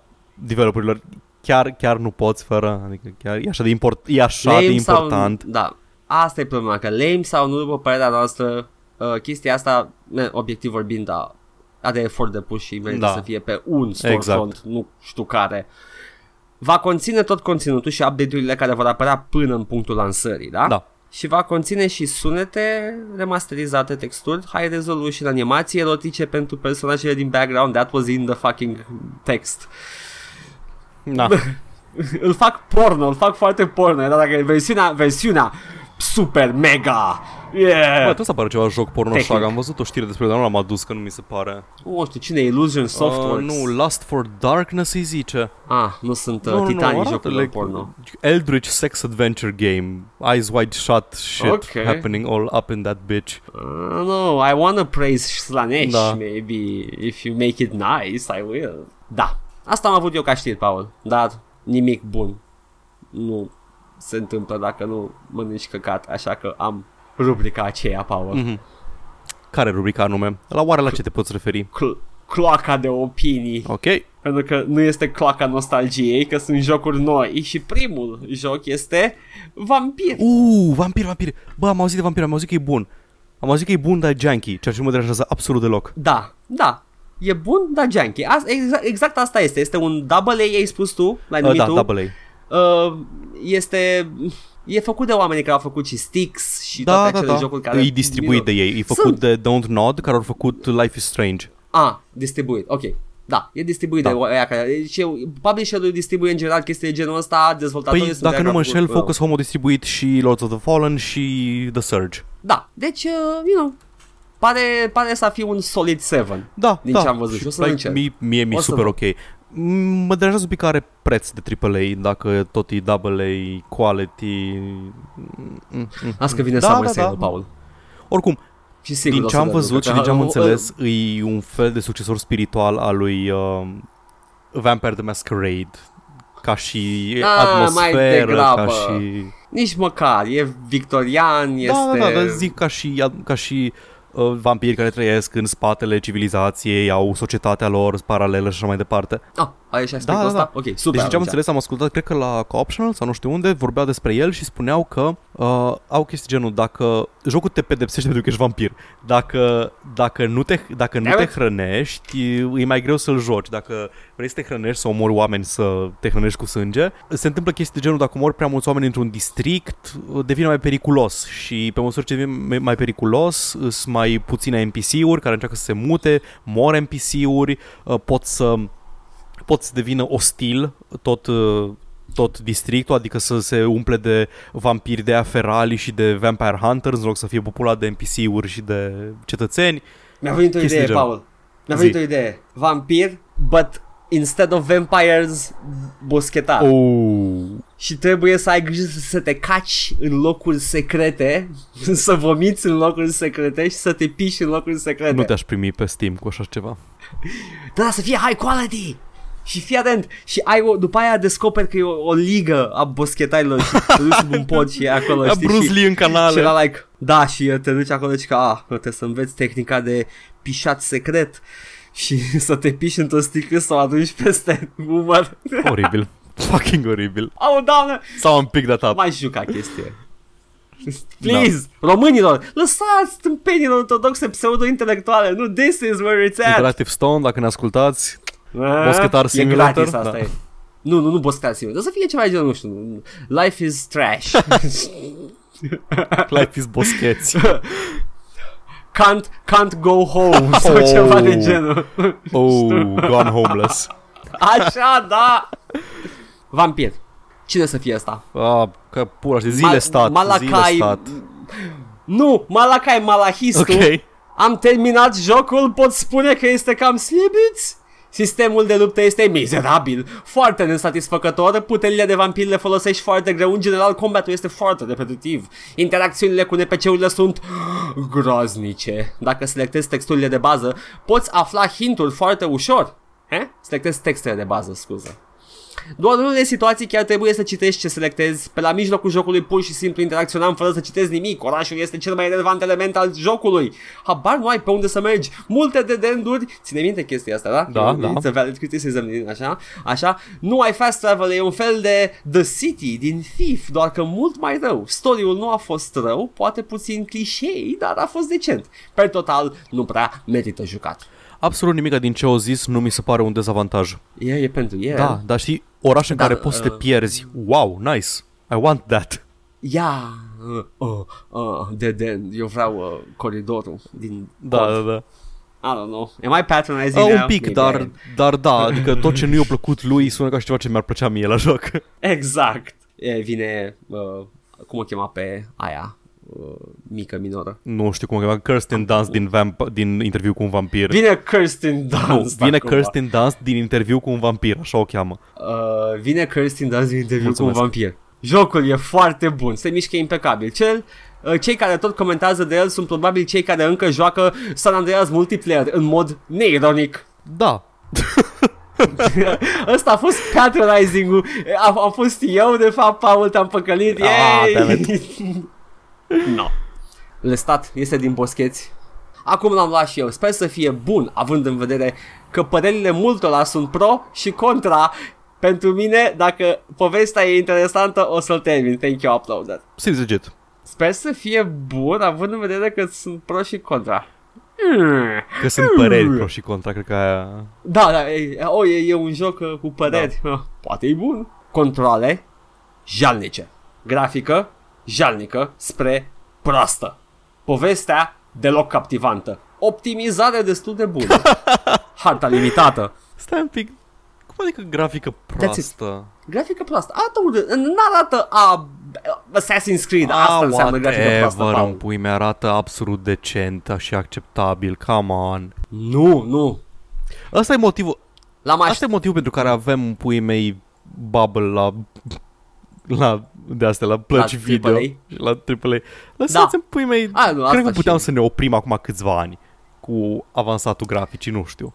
developerilor. Chiar, chiar nu poți fără, adică chiar e așa de, import, e așa Lame de important. Sau, da, asta e problema, că lame sau nu, după părerea noastră, uh, chestia asta, man, obiectiv vorbind, da, are efort de pus și merită Da. să fie pe un storefront, Exact. nu știu care. Va conține tot conținutul și update-urile care vor apărea până în punctul lansării, da? Da. Și va conține și sunete remasterizate, texturi, high resolution, animații erotice pentru personajele din background. That was in the fucking text. Da. îl fac porno, îl fac foarte porno, dar dacă e versiunea, versiunea super mega, yeah. Bă, tot să apară ceva joc porno Tehnic. așa, că am văzut o știre despre dar nu l-am adus, că nu mi se pare. nu știu cine e, Illusion Softworks. Uh, nu, Lust for Darkness îi zice. Ah, nu sunt uh, titanii arată jocurilor like porno. Eldritch Sex Adventure Game. Eyes wide shut shit Ok. happening all up in that bitch. Uh, no, I wanna praise Slanesh, Da. maybe. If you make it nice, I will. Da, asta am avut eu ca știri, Paul, dar nimic bun nu se întâmplă dacă nu mănânci căcat, așa că am rubrica aceea, Paul. Mhm. Care rubrica anume? La oare la ce te poți referi? Cl- cloaca de opinii. Ok. Pentru că nu este cloaca nostalgiei, că sunt jocuri noi și primul joc este Vampir. Uuu, vampir, vampir. Bă, am auzit de vampir, am auzit că e bun. Am auzit că e bun, dar e janky, ceea ce nu mă deranjează absolut deloc. Da, da. E bun, dar janky. As- exact, exact asta este. Este un double A, ai spus tu, l-ai Uh, numit da, tu. double A. Uh, este... E făcut de oamenii care au făcut și Styx și Da, toate da, acele da. jocuri care... E distribuit de ei. E făcut Sunt. de Don't Nod, care au făcut Life is Strange. Ah, distribuit, ok. Da, e distribuit Da. de aia care... Deci publisherul distribuie în general chestii de genul ăsta, dezvoltatorii Păi, sunt dacă de nu mă aia înșel, care au Focus Home a distribuit și Lords of the Fallen și The Surge. Da, deci, uh, you know, pare, pare să fie un solid 7. Da, Din da. ce am văzut și o să încerc. mie, mie mi-e O să super văd. ok. Mm, Mă deranjează un pic că are preț de AAA, dacă tot e AA quality. Mm, mm, mm. Asta că vine Da, Summer da, Sale, da. Paul. Oricum, Și sigur din o ce să am le văzut ducă, și din ce am că- înțeles, e un fel de succesor spiritual al lui uh, Vampire the Masquerade. Ca și Ah, mai atmosferă, degrabă. ca și... Nici măcar, e victorian, este... Da, da, da, dar zic ca și, ca și uh, vampiri care trăiesc în spatele civilizației, au societatea lor paralelă și așa mai departe. Ah, ai și aspectul Da, da, ăsta? da. Ok, super. Deci ce am atunci. înțeles, am ascultat, cred că la Optional sau nu știu unde, vorbeau despre el și spuneau că uh, au chestii genul, dacă jocul te pedepsește pentru că ești vampir, dacă, dacă nu, te, dacă nu Damn te it. hrănești, e mai greu să-l joci. Dacă vrei să te hrănești, să omori oameni, să te hrănești cu sânge, se întâmplă chestii de genul, dacă omori prea mulți oameni într-un district, devine mai periculos și pe măsură ce devine mai periculos, sunt mai puține NPC-uri care încearcă să se mute, mor NPC-uri, uh, pot să pot să devină ostil tot, uh, tot districtul, adică să se umple de vampiri de aferali și de vampire hunters în loc să fie populat de NPC-uri și de cetățeni. Mi-a venit o chestii idee, de genul. Paul. Mi-a Zi. venit o idee. Vampir, but instead of vampires, boschetar. Oh. Și trebuie să ai grijă să- să te caci în locuri secrete, să vomiți în locuri secrete și să te piși în locuri secrete. Nu te-aș primi pe Steam cu așa ceva. Da, să fie high quality! Și fii atent, și ai o, după aia descoperi că e o, o ligă a boschetarilor și te duci sub un pod și e acolo, La știi? Bruce și, Lee în și era canale. like, da, și te duci acolo și că, ah, trebuie să înveți tehnica de pișat secret și să te piși într-o sticlă sau atunci peste umăr. Oribil. Fucking oribil. Au, doamne, Sau am pic dat up. mai juca chestie. Please, românilor, lăsați stâmpenilor ortodoxe pseudo-intelectuale, nu, this is where it's at. Interactive Stone, dacă ne ascultați, Boschetar E Simulator? gratis asta Da. e. Nu, nu, nu Boschetar Simulator. O să fie ceva de genul, nu știu. Life is trash. Life is boscheți. can't, can't go home sau Oh. ceva de genul. Oh, gone homeless. Așa, da. Vampir. Cine să fie asta? Ah, că pula și zile Mal- stat, Malakai. zile stat. Nu, Malakai Malahistul. Ok. Am terminat jocul, pot spune că este cam slibit. Sistemul de luptă este mizerabil, foarte nesatisfăcător, puterile de vampir le folosești foarte greu, în general combatul este foarte repetitiv. Interacțiunile cu NPC-urile sunt groaznice. Dacă selectezi texturile de bază, poți afla hinturi foarte ușor. He? Selectezi textele de bază, scuză. Doar în unele situații chiar trebuie să citești ce selectezi. Pe la mijlocul jocului pur și simplu interacționam fără să citezi nimic. Orașul este cel mai relevant element al jocului. Habar nu ai pe unde să mergi. Multe de denduri. Ține minte chestia asta, da? Da, da. It's a valid criticism, așa? Așa? Nu ai fast travel, e un fel de The City din Thief, doar că mult mai rău. Story-ul nu a fost rău, poate puțin clișei, dar a fost decent. Per total, nu prea merită jucat. Absolut nimic din ce au zis nu mi se pare un dezavantaj. E, e pentru el. Da, dar știi, oraș în Da, care poți să te uh, pierzi. Wow, nice. I want that. Ia, uh, uh, uh, de, de, eu vreau uh, coridorul din Da, pod. da, da. I don't know. Am I patronizing Uh, now? un pic, Maybe dar, I am. dar da, adică tot ce nu i-a plăcut lui sună ca și ceva ce mi-ar plăcea mie la joc. Exact. E, vine, uh, cum o chema pe aia, uh, mică minoră. nu știu cum o chema, Kirsten Dunst din, vamp- din interviu cu un vampir. Vine Kirsten nu, Dunst. vine acum. Kirsten Dunst din interviu cu un vampir, așa o cheamă. Uh, vine Kirsten Dunst din interviu Mulțumesc. cu un vampir. Jocul e foarte bun, se mișcă impecabil. Cel, uh, cei care tot comentează de el sunt probabil cei care încă joacă San Andreas multiplayer în mod neironic. Da, Ăsta a fost patronizing-ul a, a fost eu de fapt Paul te-am păcălit Ah, Yay! damn no. Lestat este din boscheți Acum l-am luat și eu Sper să fie bun Având în vedere că părerile multora sunt pro și contra Pentru mine Dacă povestea e interesantă O să-l termin Thank you uploader seems legit. Sper să fie bun Având în vedere că sunt pro și contra Hmm. Că sunt păreri pro și contra, cred că aia... Da, da, e, o, e, e un joc uh, cu păreri. Da. Poate e bun. Controle jalnice. Grafică jalnică spre proastă. Povestea deloc captivantă. Optimizare destul de bună. Harta limitată. Stai un pic, cum adică grafică proastă? Grafică proastă. Arată urât. Nu-arată a, Assassin's Creed. Asta înseamnă grafică proastă. whatever, Paul. în pui mi arată absolut decent și acceptabil, come on. Nu, nu. Ăsta e motivul, L-am asta e motivul pentru care avem în puii mei bubble la la de astea, la plăci La video AAA. și la AAA. Lăsați în puii mei, A, nu, cred asta că puteam și- să ne oprim acum câțiva ani cu avansatul graficii, nu știu.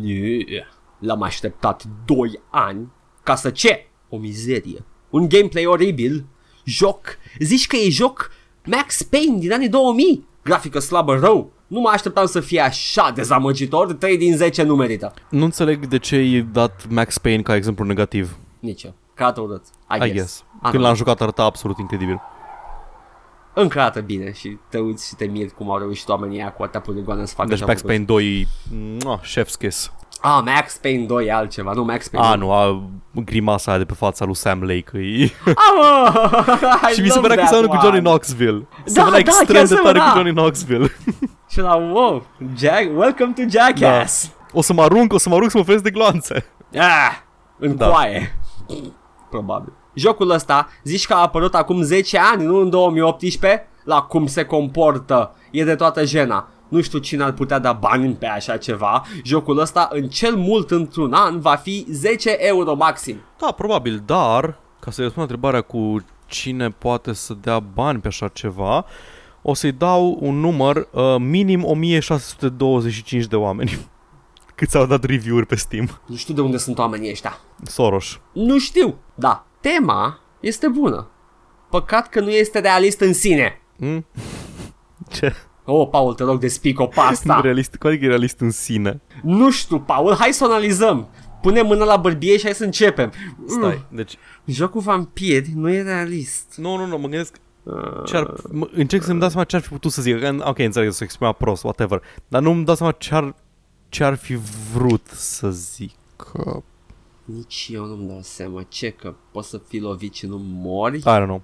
Nie. L-am așteptat 2 ani ca să ce? O mizerie. Un gameplay oribil. Joc. Zici că e joc Max Payne din anii 2000. Grafică slabă rău. Nu mă așteptam să fie așa dezamăgitor. 3 din 10 nu merită. Nu înțeleg de ce ai dat Max Payne ca exemplu negativ. Nici eu. Că arată urât. I, I guess. guess. Ah, Când nu. l-am jucat arăta absolut incredibil. Încă arată bine și te uiți și te miri cum au reușit oamenii aia cu atâtea poligoane să facă Deci ce-au Max făcut. Payne 2, mua, chef's kiss. Ah, Max Payne 2 e altceva, nu Max Payne A, 2. nu, a, grimasa aia de pe fața lui Sam Lake. E... Ah, mă! Și și mi se love părea că that seamănă cu Johnny one. Knoxville. Se Da, părea da, extrem chiar de tare cu semăna. Johnny Knoxville. Și la wow, Jack, welcome to Jackass. O să mă arunc, o să mă arunc să mă oferesc de gloanțe. Ah, în Da. coaie. Probabil. Jocul ăsta, zici că a apărut acum 10 ani, nu în 2018, la cum se comportă. E de toată jena. Nu știu cine ar putea da bani pe așa ceva. Jocul ăsta, în cel mult într-un an, va fi 10 euro maxim. Da, probabil, dar, ca să-i răspund la întrebarea cu cine poate să dea bani pe așa ceva, o să-i dau un număr uh, minim 1625 de oameni. Câți au dat review-uri pe Steam. Nu știu de unde sunt oamenii ăștia. Soros. Nu știu. Da, tema este bună. Păcat că nu este realist în sine. Mm? Ce? Oh, Paul, te rog de spico pasta. Realist, cum adică e realist în sine? Nu știu, Paul, hai să o analizăm. Pune mâna la bărbie și hai să începem. Stai, deci... Mm, jocul vampiri nu e realist. Nu, nu, nu, mă gândesc Uh, ce ar, mă, încerc să-mi dau seama ce ar fi putut să zic. Că, Ok, înțeleg să exprima prost, whatever. Dar nu-mi dau seama ce ar ce ar fi vrut să zic. Nici eu nu-mi dau seama ce, că poți să fii lovit și nu mori? I don't know.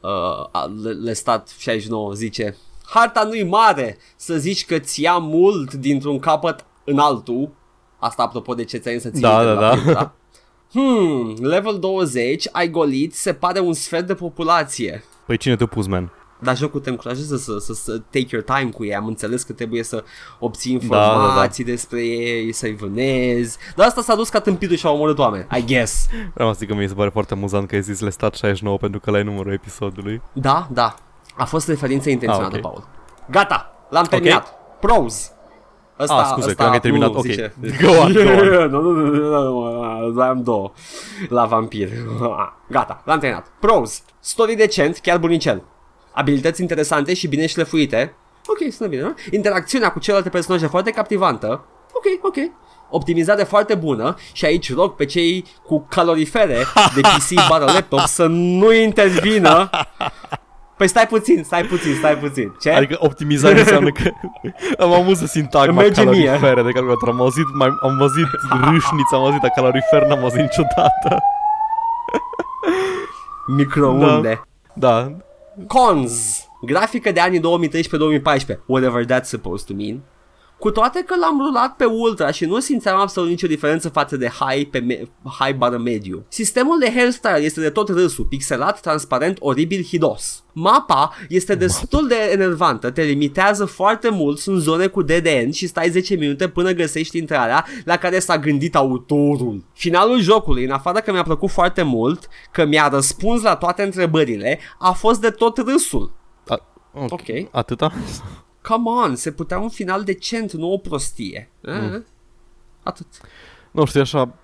Uh, le, le stat 69 zice Harta nu-i mare să zici că ți ia mult dintr-un capăt în altul Asta apropo de ce ți-ai să ții Da, de da, la da. filtra. Hmm, level 20, ai golit, se pare un sfert de populație Păi cine te-a pus, man? Dar jocul te încurajează să, să, să take your time cu ei Am înțeles că trebuie să obții Da, da, da. informații despre ei, să-i vânezi Dar asta s-a dus ca tâmpitul și a omorât oameni, I guess Vreau să zic că mi se pare foarte amuzant că ai zis Lestat 69 pentru că la numărul episodului. Da, da. A fost referință intenționată, Ah, ok. Paul. Gata, l-am terminat. Pros. Asta, Ah, scuze, că am terminat. nu, Ok. zice. Go on, go on. nu, nu, nu, nu, nu, am două la vampir. Gata, l-am terminat. Pros. Story decent, chiar bunicel. Abilități interesante și bine șlefuite. Ok, sună bine, nu? Interacțiunea cu celelalte personaje foarte captivantă. Ok, ok. Optimizare foarte bună și aici rog pe cei cu calorifere de PC bară laptop să nu intervină Păi stai puțin, stai puțin, stai puțin. Ce? Adică optimizare înseamnă că am auzit sintagma Îmi merge mie. calorifere de calculator. Am auzit, mai, am auzit râșniță, am auzit, dar calorifer n-am auzit niciodată. Microunde. Da, Cons. Grafică de anii 2013-2014. Whatever that's supposed to mean. Cu toate că l-am rulat pe ultra și nu simțeam absolut nicio diferență față de high pe me- high bară mediu. Sistemul de hairstyle este de tot râsul, pixelat, transparent, oribil, hidos. Mapa este destul de enervantă, te limitează foarte mult în zone cu dead end și stai 10 minute până găsești intrarea la care s-a gândit autorul. Finalul jocului, în afară că mi-a plăcut foarte mult, că mi-a răspuns la toate întrebările, a fost de tot râsul. a, ok. Ok. Atâta? Come on, se putea un final decent, nu o prostie. Mm. Atât. Nu știu, e așa...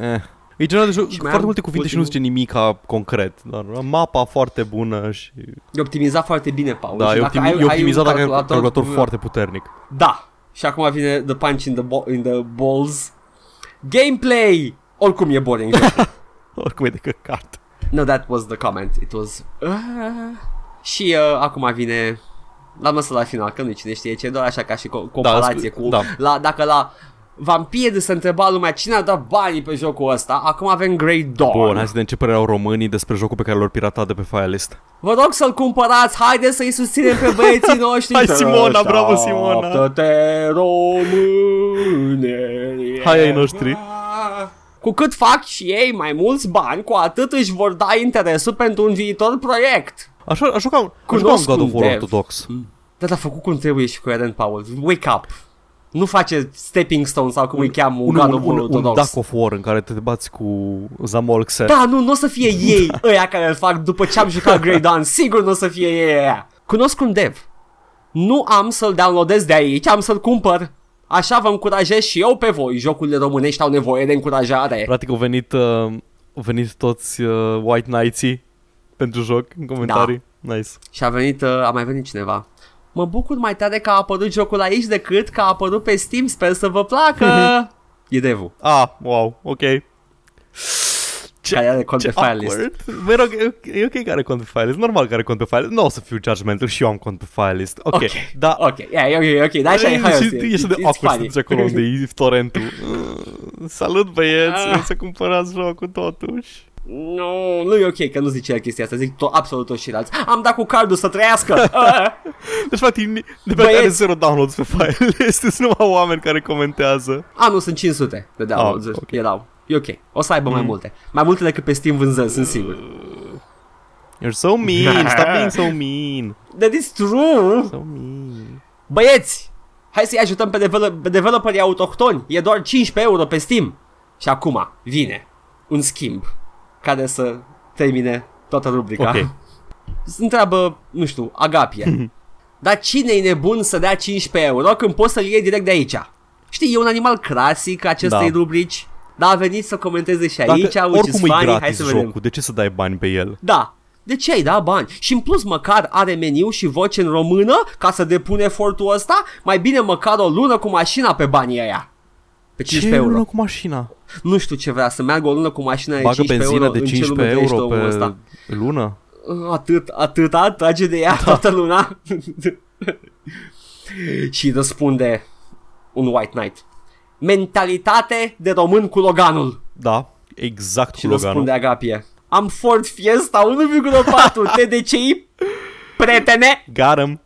Eh. E genul de joc, Și mai foarte am multe cuvinte și nu ultimul- zice nimic concret. Dar mapa foarte bună și... E optimizat foarte bine, Paul. Da, și e, dacă optimi- ai- e ai optimizat un dacă ai un calculator da. foarte puternic. Da. Și acum vine the punch in the, bo- in the balls. Gameplay! Oricum e boring. Oricum e de căcat. no, that was the comment. It was... Uh... Și uh, acum vine... L-am lăsat la final, că nu cine știe ce, doar așa ca și co- comparație scu- cu... da. La, dacă la Vampir se întreba lumea cine a dat banii pe jocul ăsta, acum avem Grey Dawn. Bun, hai să vedem ce părere au românii despre jocul pe care l-au piratat de pe Firelist. Vă rog să-l cumpărați, haideți să-i susținem pe băieții noștri Hai, Simona, bravo, Simona. Așteaptă-te, române Hai, ai noștri. Cu cât fac și ei mai mulți bani, cu atât își vor da interesul pentru un viitor proiect Așa, așa ca un, așa ca un Cunosc God un of War dev. ortodox. Dar a făcut cum trebuie și coerent, Paul Wake up Nu face stepping stone sau cum îi cheamă un, Un, God un, of War un, un ortodox Duck of War în care te bați cu Zamolxer. Da, nu, nu o să fie ei ăia care îl fac după ce am jucat Grey Dawn. Sigur nu o să fie ei ăia. Cunosc un dev. Nu am să-l downloadez de aici, am să-l cumpăr. Așa vă încurajez și eu pe voi. Jocurile românești au nevoie de încurajare. Practic au venit, uh, au venit toți uh, White Knights pentru joc în comentarii. Nice. Și a venit, uh, a mai venit cineva. Mă bucur mai tare că a apărut jocul aici decât că a apărut pe Steam. Sper să vă placă. e devul. Ah, wow, ok. Ce, Care are cont ce pe Firelist. awkward. Mă rog, e ok- e ok că are cont pe Firelist. Normal că are cont pe Firelist. Nu o să fiu judgmental și eu am cont pe Firelist. Ok, Ok. da. Ok, yeah, ok, ok, dar așa e, hai, și o să- ești de it's- it's awkward să funny. duci acolo unde e torrentul. Uh, Salut băieți, Ah. să cumpărați jocul totuși. Nu, nu e ok că nu zice el chestia asta, zic to- absolut toți ceilalți. Am dat cu cardul să trăiască. Ah. Deci, practic, ni- de pe Băieți. are zero downloads pe Firelist. Sunt numai oameni care comentează. A, nu, sunt 500 de downloads, Ah, ah, ok. okay. erau. E ok. O să aibă mai multe. Mai multe decât pe Steam vânzări, sunt sigur. You're so mean, stop being so mean. That is true! So mean. Băieți! Hai să-i ajutăm pe, develop- pe developerii autohtoni. E doar 15 euro pe Steam. Și acum vine un schimb care să termine toată rubrica. Ok. Se întreabă, nu știu, Agapie. Dar cine e nebun să dea 15 euro când poți să-l iei direct de aici? Știi, e un animal clasic acestei Da. rubrici. Dar a venit să comenteze și aici, Dacă which is oricum e funny, hai gratis să vedem. jocul, de ce să dai bani pe el? Da. De ce ai da bani? Și în plus măcar are meniu și voce în română ca să depune efortul ăsta? Mai bine măcar o lună cu mașina pe banii ăia. Pe 15 ce euro. lună cu mașina? Nu știu ce vrea, să meargă o lună cu mașina de Bagă 15 benzină euro. de În ce 15 lume trăiește euro omul pe ăsta? lună? Atât, atâta, trage de ea toată luna. și răspunde un White Knight. Mentalitate de român cu Loganul. Da, exact Și cu Loganul. răspunde Agapie. Am Ford Fiesta 1,4 TDCi. Prietene, Got him.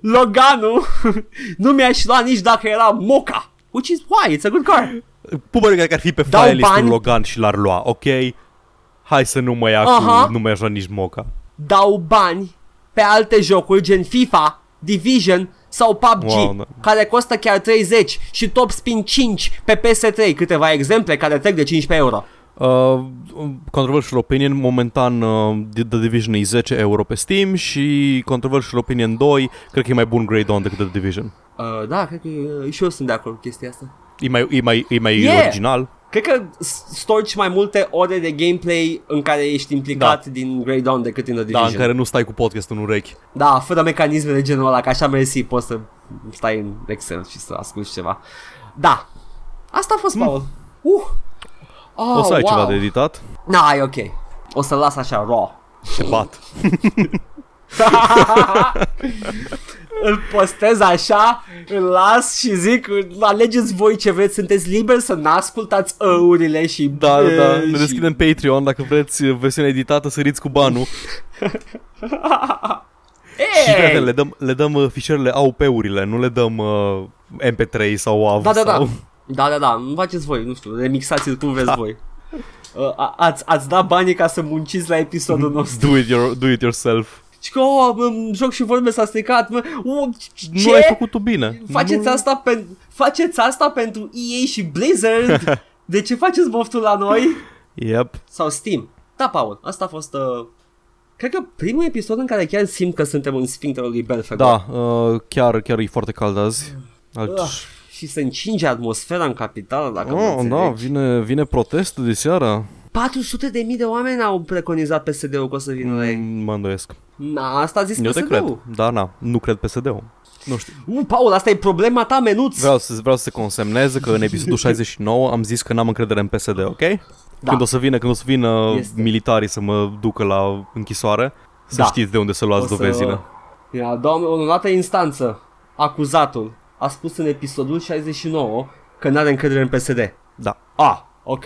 Loganul nu mi-aș lua nici dacă era Moca. Which is why, it's a good car. Pupăr care ar fi pe Dau file listul bani. Logan și l-ar lua, ok? Hai să nu mă ia Aha. cu, nu mă ia nici moca. Dau bani pe alte jocuri gen FIFA, Division sau PUBG, Wow, da. care costă chiar 30 și Top Spin 5 pe PS3, câteva exemple care trec de 15 euro. Uh, controversial Opinion, momentan uh, The Division e 10 euro pe Steam și Controversial Opinion 2, cred că e mai bun grade on decât The Division. Uh, da, cred că uh, și eu sunt de acord cu chestia asta. E mai, e mai, e mai Yeah. original. Cred că s- storci mai multe ore de gameplay în care ești implicat din Grey Dawn decât în The Da, Division. în care nu stai cu podcast în urechi. Da, fără mecanisme de genul ăla, că așa mersi, poți să stai în Excel și să asculti ceva. Da, asta a fost, Paul. Uh. Oh, o să ai wow. ceva de editat? Na, e ok. O să las așa raw. Te bat. Îl postez așa, îl las și zic, alegeți voi ce vreți, sunteți liberi să n-ascultați ăurile și... Da, da, da. și- Ne deschidem Patreon dacă vreți uh, versiunea editată, săriți cu banul. Și fii atent, le dăm, le dăm uh, fișierele AUP-urile, nu le dăm uh, MP3 sau WAV. Da, da, da. sau... Da, da, da, nu faceți voi, nu știu, remixați-l cum vreți voi. Uh, a- ați, ați dat banii ca să munciți la episodul nostru. Do it, your, do it yourself. Și că, oh, bă, joc și vorbe s-a stricat, mă, uh, ce? Nu ai făcut tu bine. Faceți nu... asta, pen- faceți asta pentru EA și Blizzard? De ce faceți boftul la noi? Yep. Sau Steam? Da, Paul, asta a fost... Uh, cred că primul episod în care chiar simt că suntem în sfincterul lui Belfegor. Da, uh, chiar, chiar e foarte cald azi. Alt... Uh, și se încinge atmosfera în capitală, dacă mă Oh, înțelegi. da, vine, vine protestul de seara. 400 de mii de oameni au preconizat PSD-ul că o să vină la ei. Mm, Mă îndoiesc. Na, asta a zis Eu te PSD-ul. cred. Da, na, nu cred PSD-ul. Nu știu. Uh, Paul, asta e problema ta, menuț. Vreau să, vreau să se consemneze că în episodul 69 am zis că n-am încredere în PSD, ok? Da. Când o să vină, când o să vină Este. militarii să mă ducă la închisoare, să Da. știți de unde să luați O să- dovezile. Ia, doamne, în dată instanță, acuzatul a spus în episodul 69 că n-are încredere în PSD. Da. Ah, ok.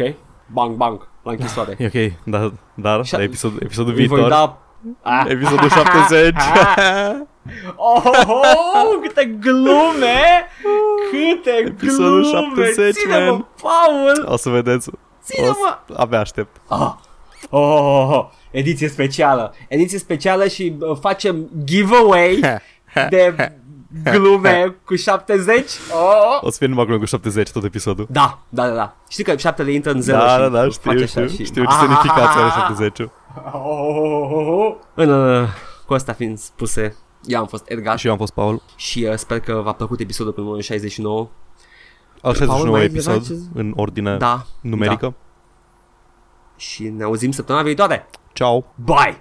Bang, bang, la închisoare. E ok, dar, dar Și- la episod, episodul Îi voi viitor, da... Ah. episodul 70, Oh, oh, oh, câte glume! Câte Episodul glume! 70, Ține-mă, man. Paul! o să vedeți. O Ține-mă! să, abia aștept. Ah. Oh, oh, oh, oh. Ediție specială. Ediție specială și uh, facem giveaway de glume cu 70. Oh. O să fie numai glume cu 70 tot episodul. Da, da, da, da. Știi că 7 le intră în 0 Da, și da, da, face știu, așa știu, și... știu ce semnificație are 70 Oh, oh, oh, oh. În, uh, cu asta fiind spuse, eu am fost Edgar Și eu am fost Paul. și uh, sper că v-a plăcut episodul cu numărul 69. Al 69 mai ai episod, ceva în ordine Da. numerică. Da. Și ne auzim săptămâna viitoare. Ciao! Bye!